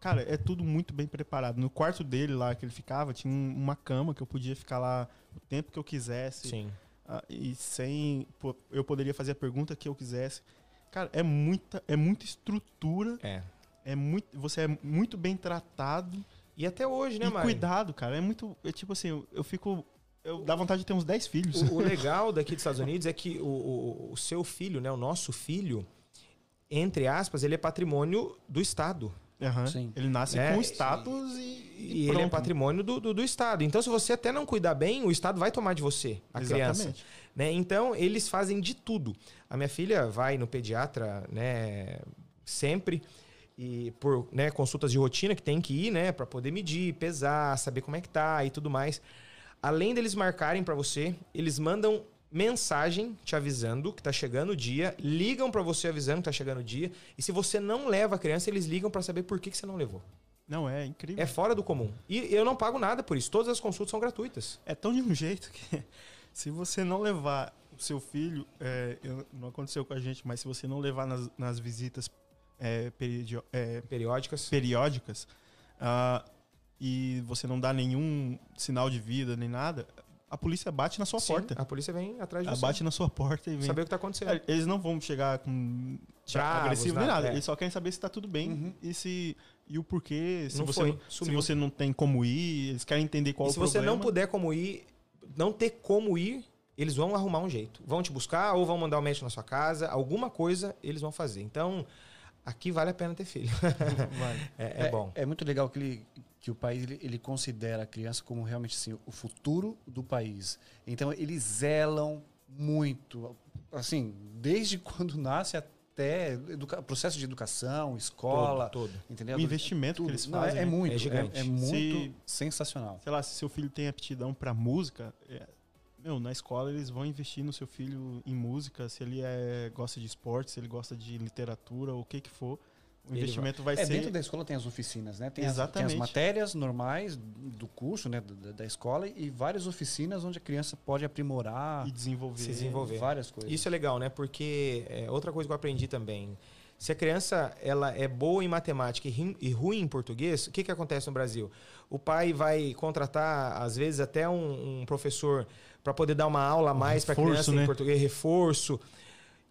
Speaker 1: cara, é tudo muito bem preparado. No quarto dele lá que ele ficava, tinha uma cama que eu podia ficar lá o tempo que eu quisesse.
Speaker 3: Sim.
Speaker 1: Uh, e sem. Eu poderia fazer a pergunta que eu quisesse. Cara, é muita, é muita estrutura.
Speaker 3: É.
Speaker 1: É muito, você é muito bem tratado.
Speaker 3: E até hoje, né,
Speaker 1: Mário? cuidado, cara. É muito. É tipo assim, eu, eu fico. Eu dá vontade de ter uns 10 filhos.
Speaker 3: O, o legal daqui dos Estados Unidos é que o, o, o, seu filho, né, o nosso filho, entre aspas, ele é patrimônio do Estado.
Speaker 1: Uhum. Ele nasce é, com status e.
Speaker 3: E, e ele é patrimônio do, do, do, Estado. Então, se você até não cuidar bem, o Estado vai tomar de você, a Exatamente. criança. Né? Então, eles fazem de tudo. A minha filha vai no pediatra, né, sempre e por né, consultas de rotina que tem que ir, né, para poder medir, pesar, saber como é que tá e tudo mais. Além deles marcarem para você, eles mandam mensagem te avisando que tá chegando o dia, ligam para você avisando que tá chegando o dia, e se você não leva a criança, eles ligam para saber por que, que você não levou.
Speaker 1: Não, é incrível.
Speaker 3: É fora do comum. E eu não pago nada por isso. Todas as consultas são gratuitas.
Speaker 1: É tão de um jeito que se você não levar o seu filho, é, não aconteceu com a gente, mas se você não levar nas, nas visitas é, é,
Speaker 3: periódicas,
Speaker 1: periódicas uh, e você não dá nenhum sinal de vida nem nada, a polícia bate na sua Sim, porta.
Speaker 3: A polícia vem atrás de
Speaker 1: você. Bate na sua porta e vem.
Speaker 3: Saber o que está acontecendo. É,
Speaker 1: eles não vão chegar com Bravos, agressivo nem nada. É. Eles só querem saber se está tudo bem uhum. e se e o porquê. Se não você, foi, se você não tem como ir, eles querem entender qual e o
Speaker 3: problema.
Speaker 1: Se
Speaker 3: você não puder como ir, não ter como ir, eles vão arrumar um jeito. Vão te buscar ou vão mandar o um médico na sua casa. Alguma coisa eles vão fazer. Então, aqui vale a pena ter filho.
Speaker 2: vale. é, é, é, bom. É muito legal que, ele, que o país ele, ele, considera a criança como realmente assim, o futuro do país. Então eles zelam muito, assim, desde quando nasce até processo de educação, escola,
Speaker 3: todo, todo.
Speaker 1: entendeu? O investimento Tudo. que eles fazem
Speaker 2: Não, é, é, muito, é gigante, é, é muito se, sensacional.
Speaker 1: Sei lá, se seu filho tem aptidão para música, é, meu, na escola eles vão investir no seu filho em música, se ele é, gosta de esporte, se ele gosta de literatura, o que que for. O investimento vai, vai é, ser.
Speaker 2: Dentro da escola tem as oficinas, né? Tem Exatamente. As, tem as matérias normais do curso, né? Da, da, escola e várias oficinas onde a criança pode aprimorar
Speaker 1: e desenvolver,
Speaker 3: se desenvolver.
Speaker 2: várias coisas.
Speaker 3: Isso é legal, né? Porque é, outra coisa que eu aprendi também. Se a criança ela é boa em matemática e ruim em português, o que, que acontece no Brasil? O pai vai contratar, às vezes, até um, um professor para poder dar uma aula a mais para a criança né? em português, reforço.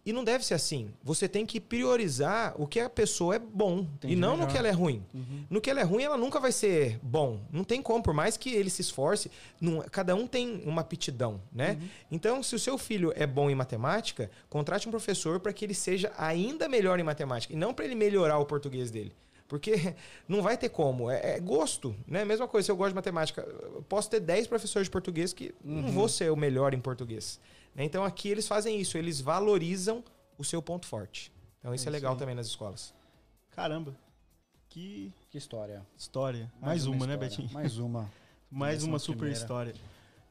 Speaker 3: E não deve ser assim. Você tem que priorizar o que a pessoa é bom
Speaker 2: Entendi
Speaker 3: e não
Speaker 2: melhor.
Speaker 3: no que ela é ruim.
Speaker 2: Uhum.
Speaker 3: No que ela é ruim, ela nunca vai ser bom. Não tem como, por mais que ele se esforce, não- cada um tem uma aptidão, né? Então, se o seu filho é bom em matemática, contrate um professor para que ele seja ainda melhor em matemática e não para ele melhorar o português dele. Porque não vai ter como. É, é gosto, né? Mesma coisa, se eu gosto de matemática, eu posso ter 10 professores de português que não vou ser o melhor em português. Né? Então aqui eles fazem isso, eles valorizam o seu ponto forte. Então isso
Speaker 1: É
Speaker 3: é,
Speaker 1: isso
Speaker 3: legal
Speaker 1: aí.
Speaker 3: também nas escolas.
Speaker 1: Caramba. Que
Speaker 2: Que história.
Speaker 1: história. Mais, uma, né,
Speaker 2: história.
Speaker 1: Betinho?
Speaker 2: Mais uma.
Speaker 1: Mais uma
Speaker 2: é
Speaker 1: super
Speaker 2: primeira.
Speaker 1: história.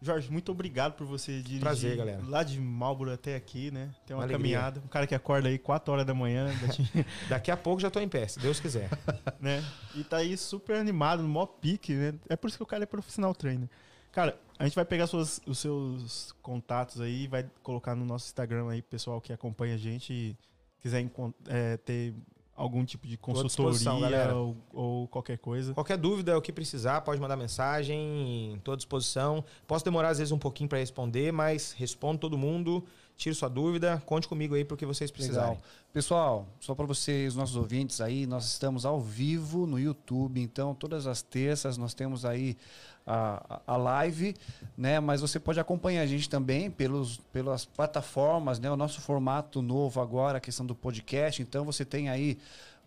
Speaker 1: Jorge, muito obrigado por você dirigir
Speaker 3: Prazer, galera.
Speaker 1: lá de Marlboro até aqui, né? Tem uma,
Speaker 3: Uma
Speaker 1: caminhada. Um cara que acorda aí 4 horas da manhã, Betinho,
Speaker 3: Daqui a pouco já tô em pé, se Deus quiser.
Speaker 1: né? E tá aí super animado, no maior pique, né? É por isso que o cara é profissional trainer. Cara, a gente vai pegar suas- os seus contatos aí e vai colocar no nosso Instagram aí, pessoal que acompanha a gente e quiser é, ter algum tipo de consultoria
Speaker 3: galera.
Speaker 1: ou, ou qualquer coisa.
Speaker 3: Qualquer dúvida, o que precisar, pode mandar mensagem, tô à disposição. Posso demorar às vezes um pouquinho para responder, mas respondo todo mundo, tiro sua dúvida, conte comigo aí pro que vocês precisarem.
Speaker 2: Legal. Pessoal, só para vocês, nossos ouvintes aí, nós estamos ao vivo no YouTube, então todas as terças nós temos aí a, a live, né? Mas você pode acompanhar a gente também pelos, pelas plataformas, né? O nosso formato novo agora, a questão do podcast. Então você tem aí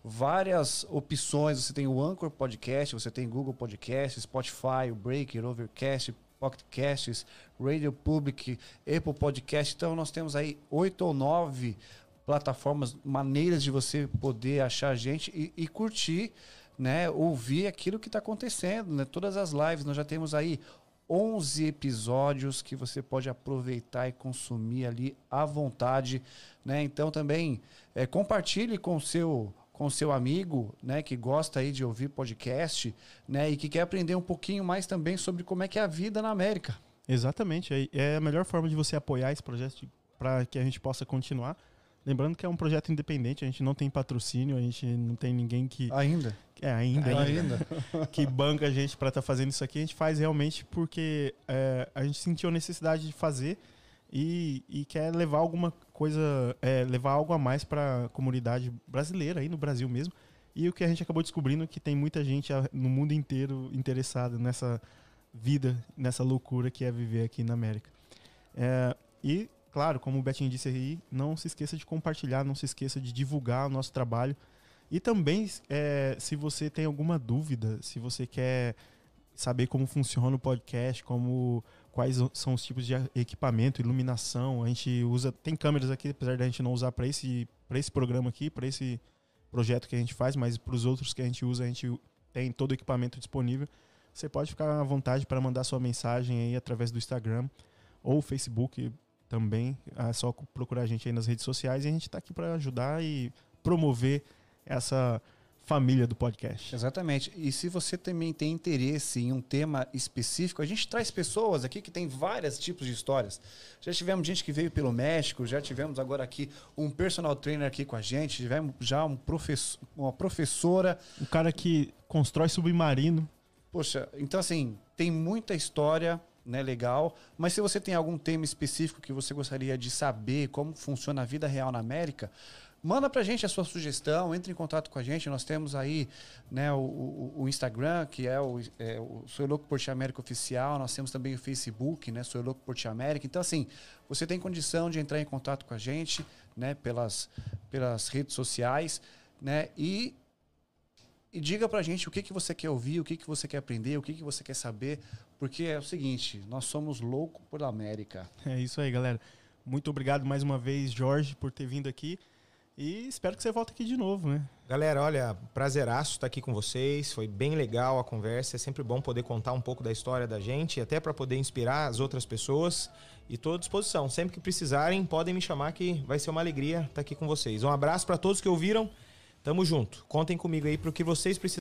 Speaker 2: várias opções. Você tem o Anchor Podcast, você tem Google Podcast, Spotify, o Breaker, Overcast, Pocket Casts, Radio Public, Apple Podcast. Então nós temos aí oito ou nove plataformas, maneiras de você poder achar a gente e, e curtir, né? Ouvir aquilo que está acontecendo, né? Todas as lives, nós já temos aí 11 episódios que você pode aproveitar e consumir ali à vontade, né? Então também é, compartilhe com o seu com seu amigo, né, que gosta aí de ouvir podcast, né, e que quer aprender um pouquinho mais também sobre como é que é a vida na América.
Speaker 1: Exatamente. É- É a melhor forma de você apoiar esse projeto para que a gente possa continuar. Lembrando que é um projeto independente, a gente não tem patrocínio, a gente não tem ninguém que.
Speaker 2: Ainda.
Speaker 1: É, ainda, ainda,
Speaker 2: Ainda.
Speaker 1: que banca a gente para estar fazendo isso aqui. A gente faz realmente porque é, a gente sentiu a necessidade de fazer e, e quer levar alguma coisa, é, levar algo a mais para a comunidade brasileira, aí no Brasil mesmo. E o que a gente acabou descobrindo é que tem muita gente no mundo inteiro interessada nessa vida, nessa loucura que é viver aqui na América. É, e, claro, como o Betinho disse aí, não se esqueça de compartilhar, não se esqueça de divulgar o nosso trabalho. E também, é, se você tem alguma dúvida, se você quer saber como funciona o podcast, como quais são os tipos de equipamento, iluminação, a gente usa, tem câmeras aqui, apesar da gente não usar para esse, esse programa aqui, para esse projeto que a gente faz, mas para os outros que a gente usa, a gente tem todo o equipamento disponível. Você pode ficar à vontade para mandar sua mensagem aí através do Instagram ou Facebook também. É só procurar a gente aí nas redes sociais e a gente está aqui para ajudar e promover essa família do podcast.
Speaker 2: Exatamente. E se você também tem interesse em um tema específico, a gente traz pessoas aqui que tem vários tipos de histórias. Já tivemos gente que veio pelo México, já tivemos agora aqui um personal trainer aqui com a gente, tivemos já um professor, uma professora.
Speaker 1: O cara que constrói submarino.
Speaker 2: Poxa, então assim, tem muita história, né, legal, mas se você tem algum tema específico que você gostaria de saber como funciona a vida real na América, manda pra gente a sua sugestão, entre em contato com a gente. Nós temos aí né, o, o- o Instagram, que é o, é o Sou Louco por América Oficial. Nós temos também o Facebook, né? Sou Louco por América. Então, assim, você tem condição de entrar em contato com a gente, né? Pelas, pelas redes sociais, né? E, e diga pra gente o que, que você quer ouvir, o que, que você quer aprender, o que, que você quer saber. Porque é o seguinte, nós somos loucos por América.
Speaker 1: É isso aí, galera. Muito obrigado mais uma vez, Jorge, por ter vindo aqui. E espero que você volte aqui de novo, né?
Speaker 3: Galera, olha, prazeraço estar aqui com vocês. Foi bem legal a conversa. É sempre bom poder contar um pouco da história da gente, até para poder inspirar as outras pessoas. E estou à disposição. Sempre que precisarem, podem me chamar que vai ser uma alegria estar aqui com vocês. Um abraço para todos que ouviram. Tamo junto. Contem comigo aí para o que vocês precisarem.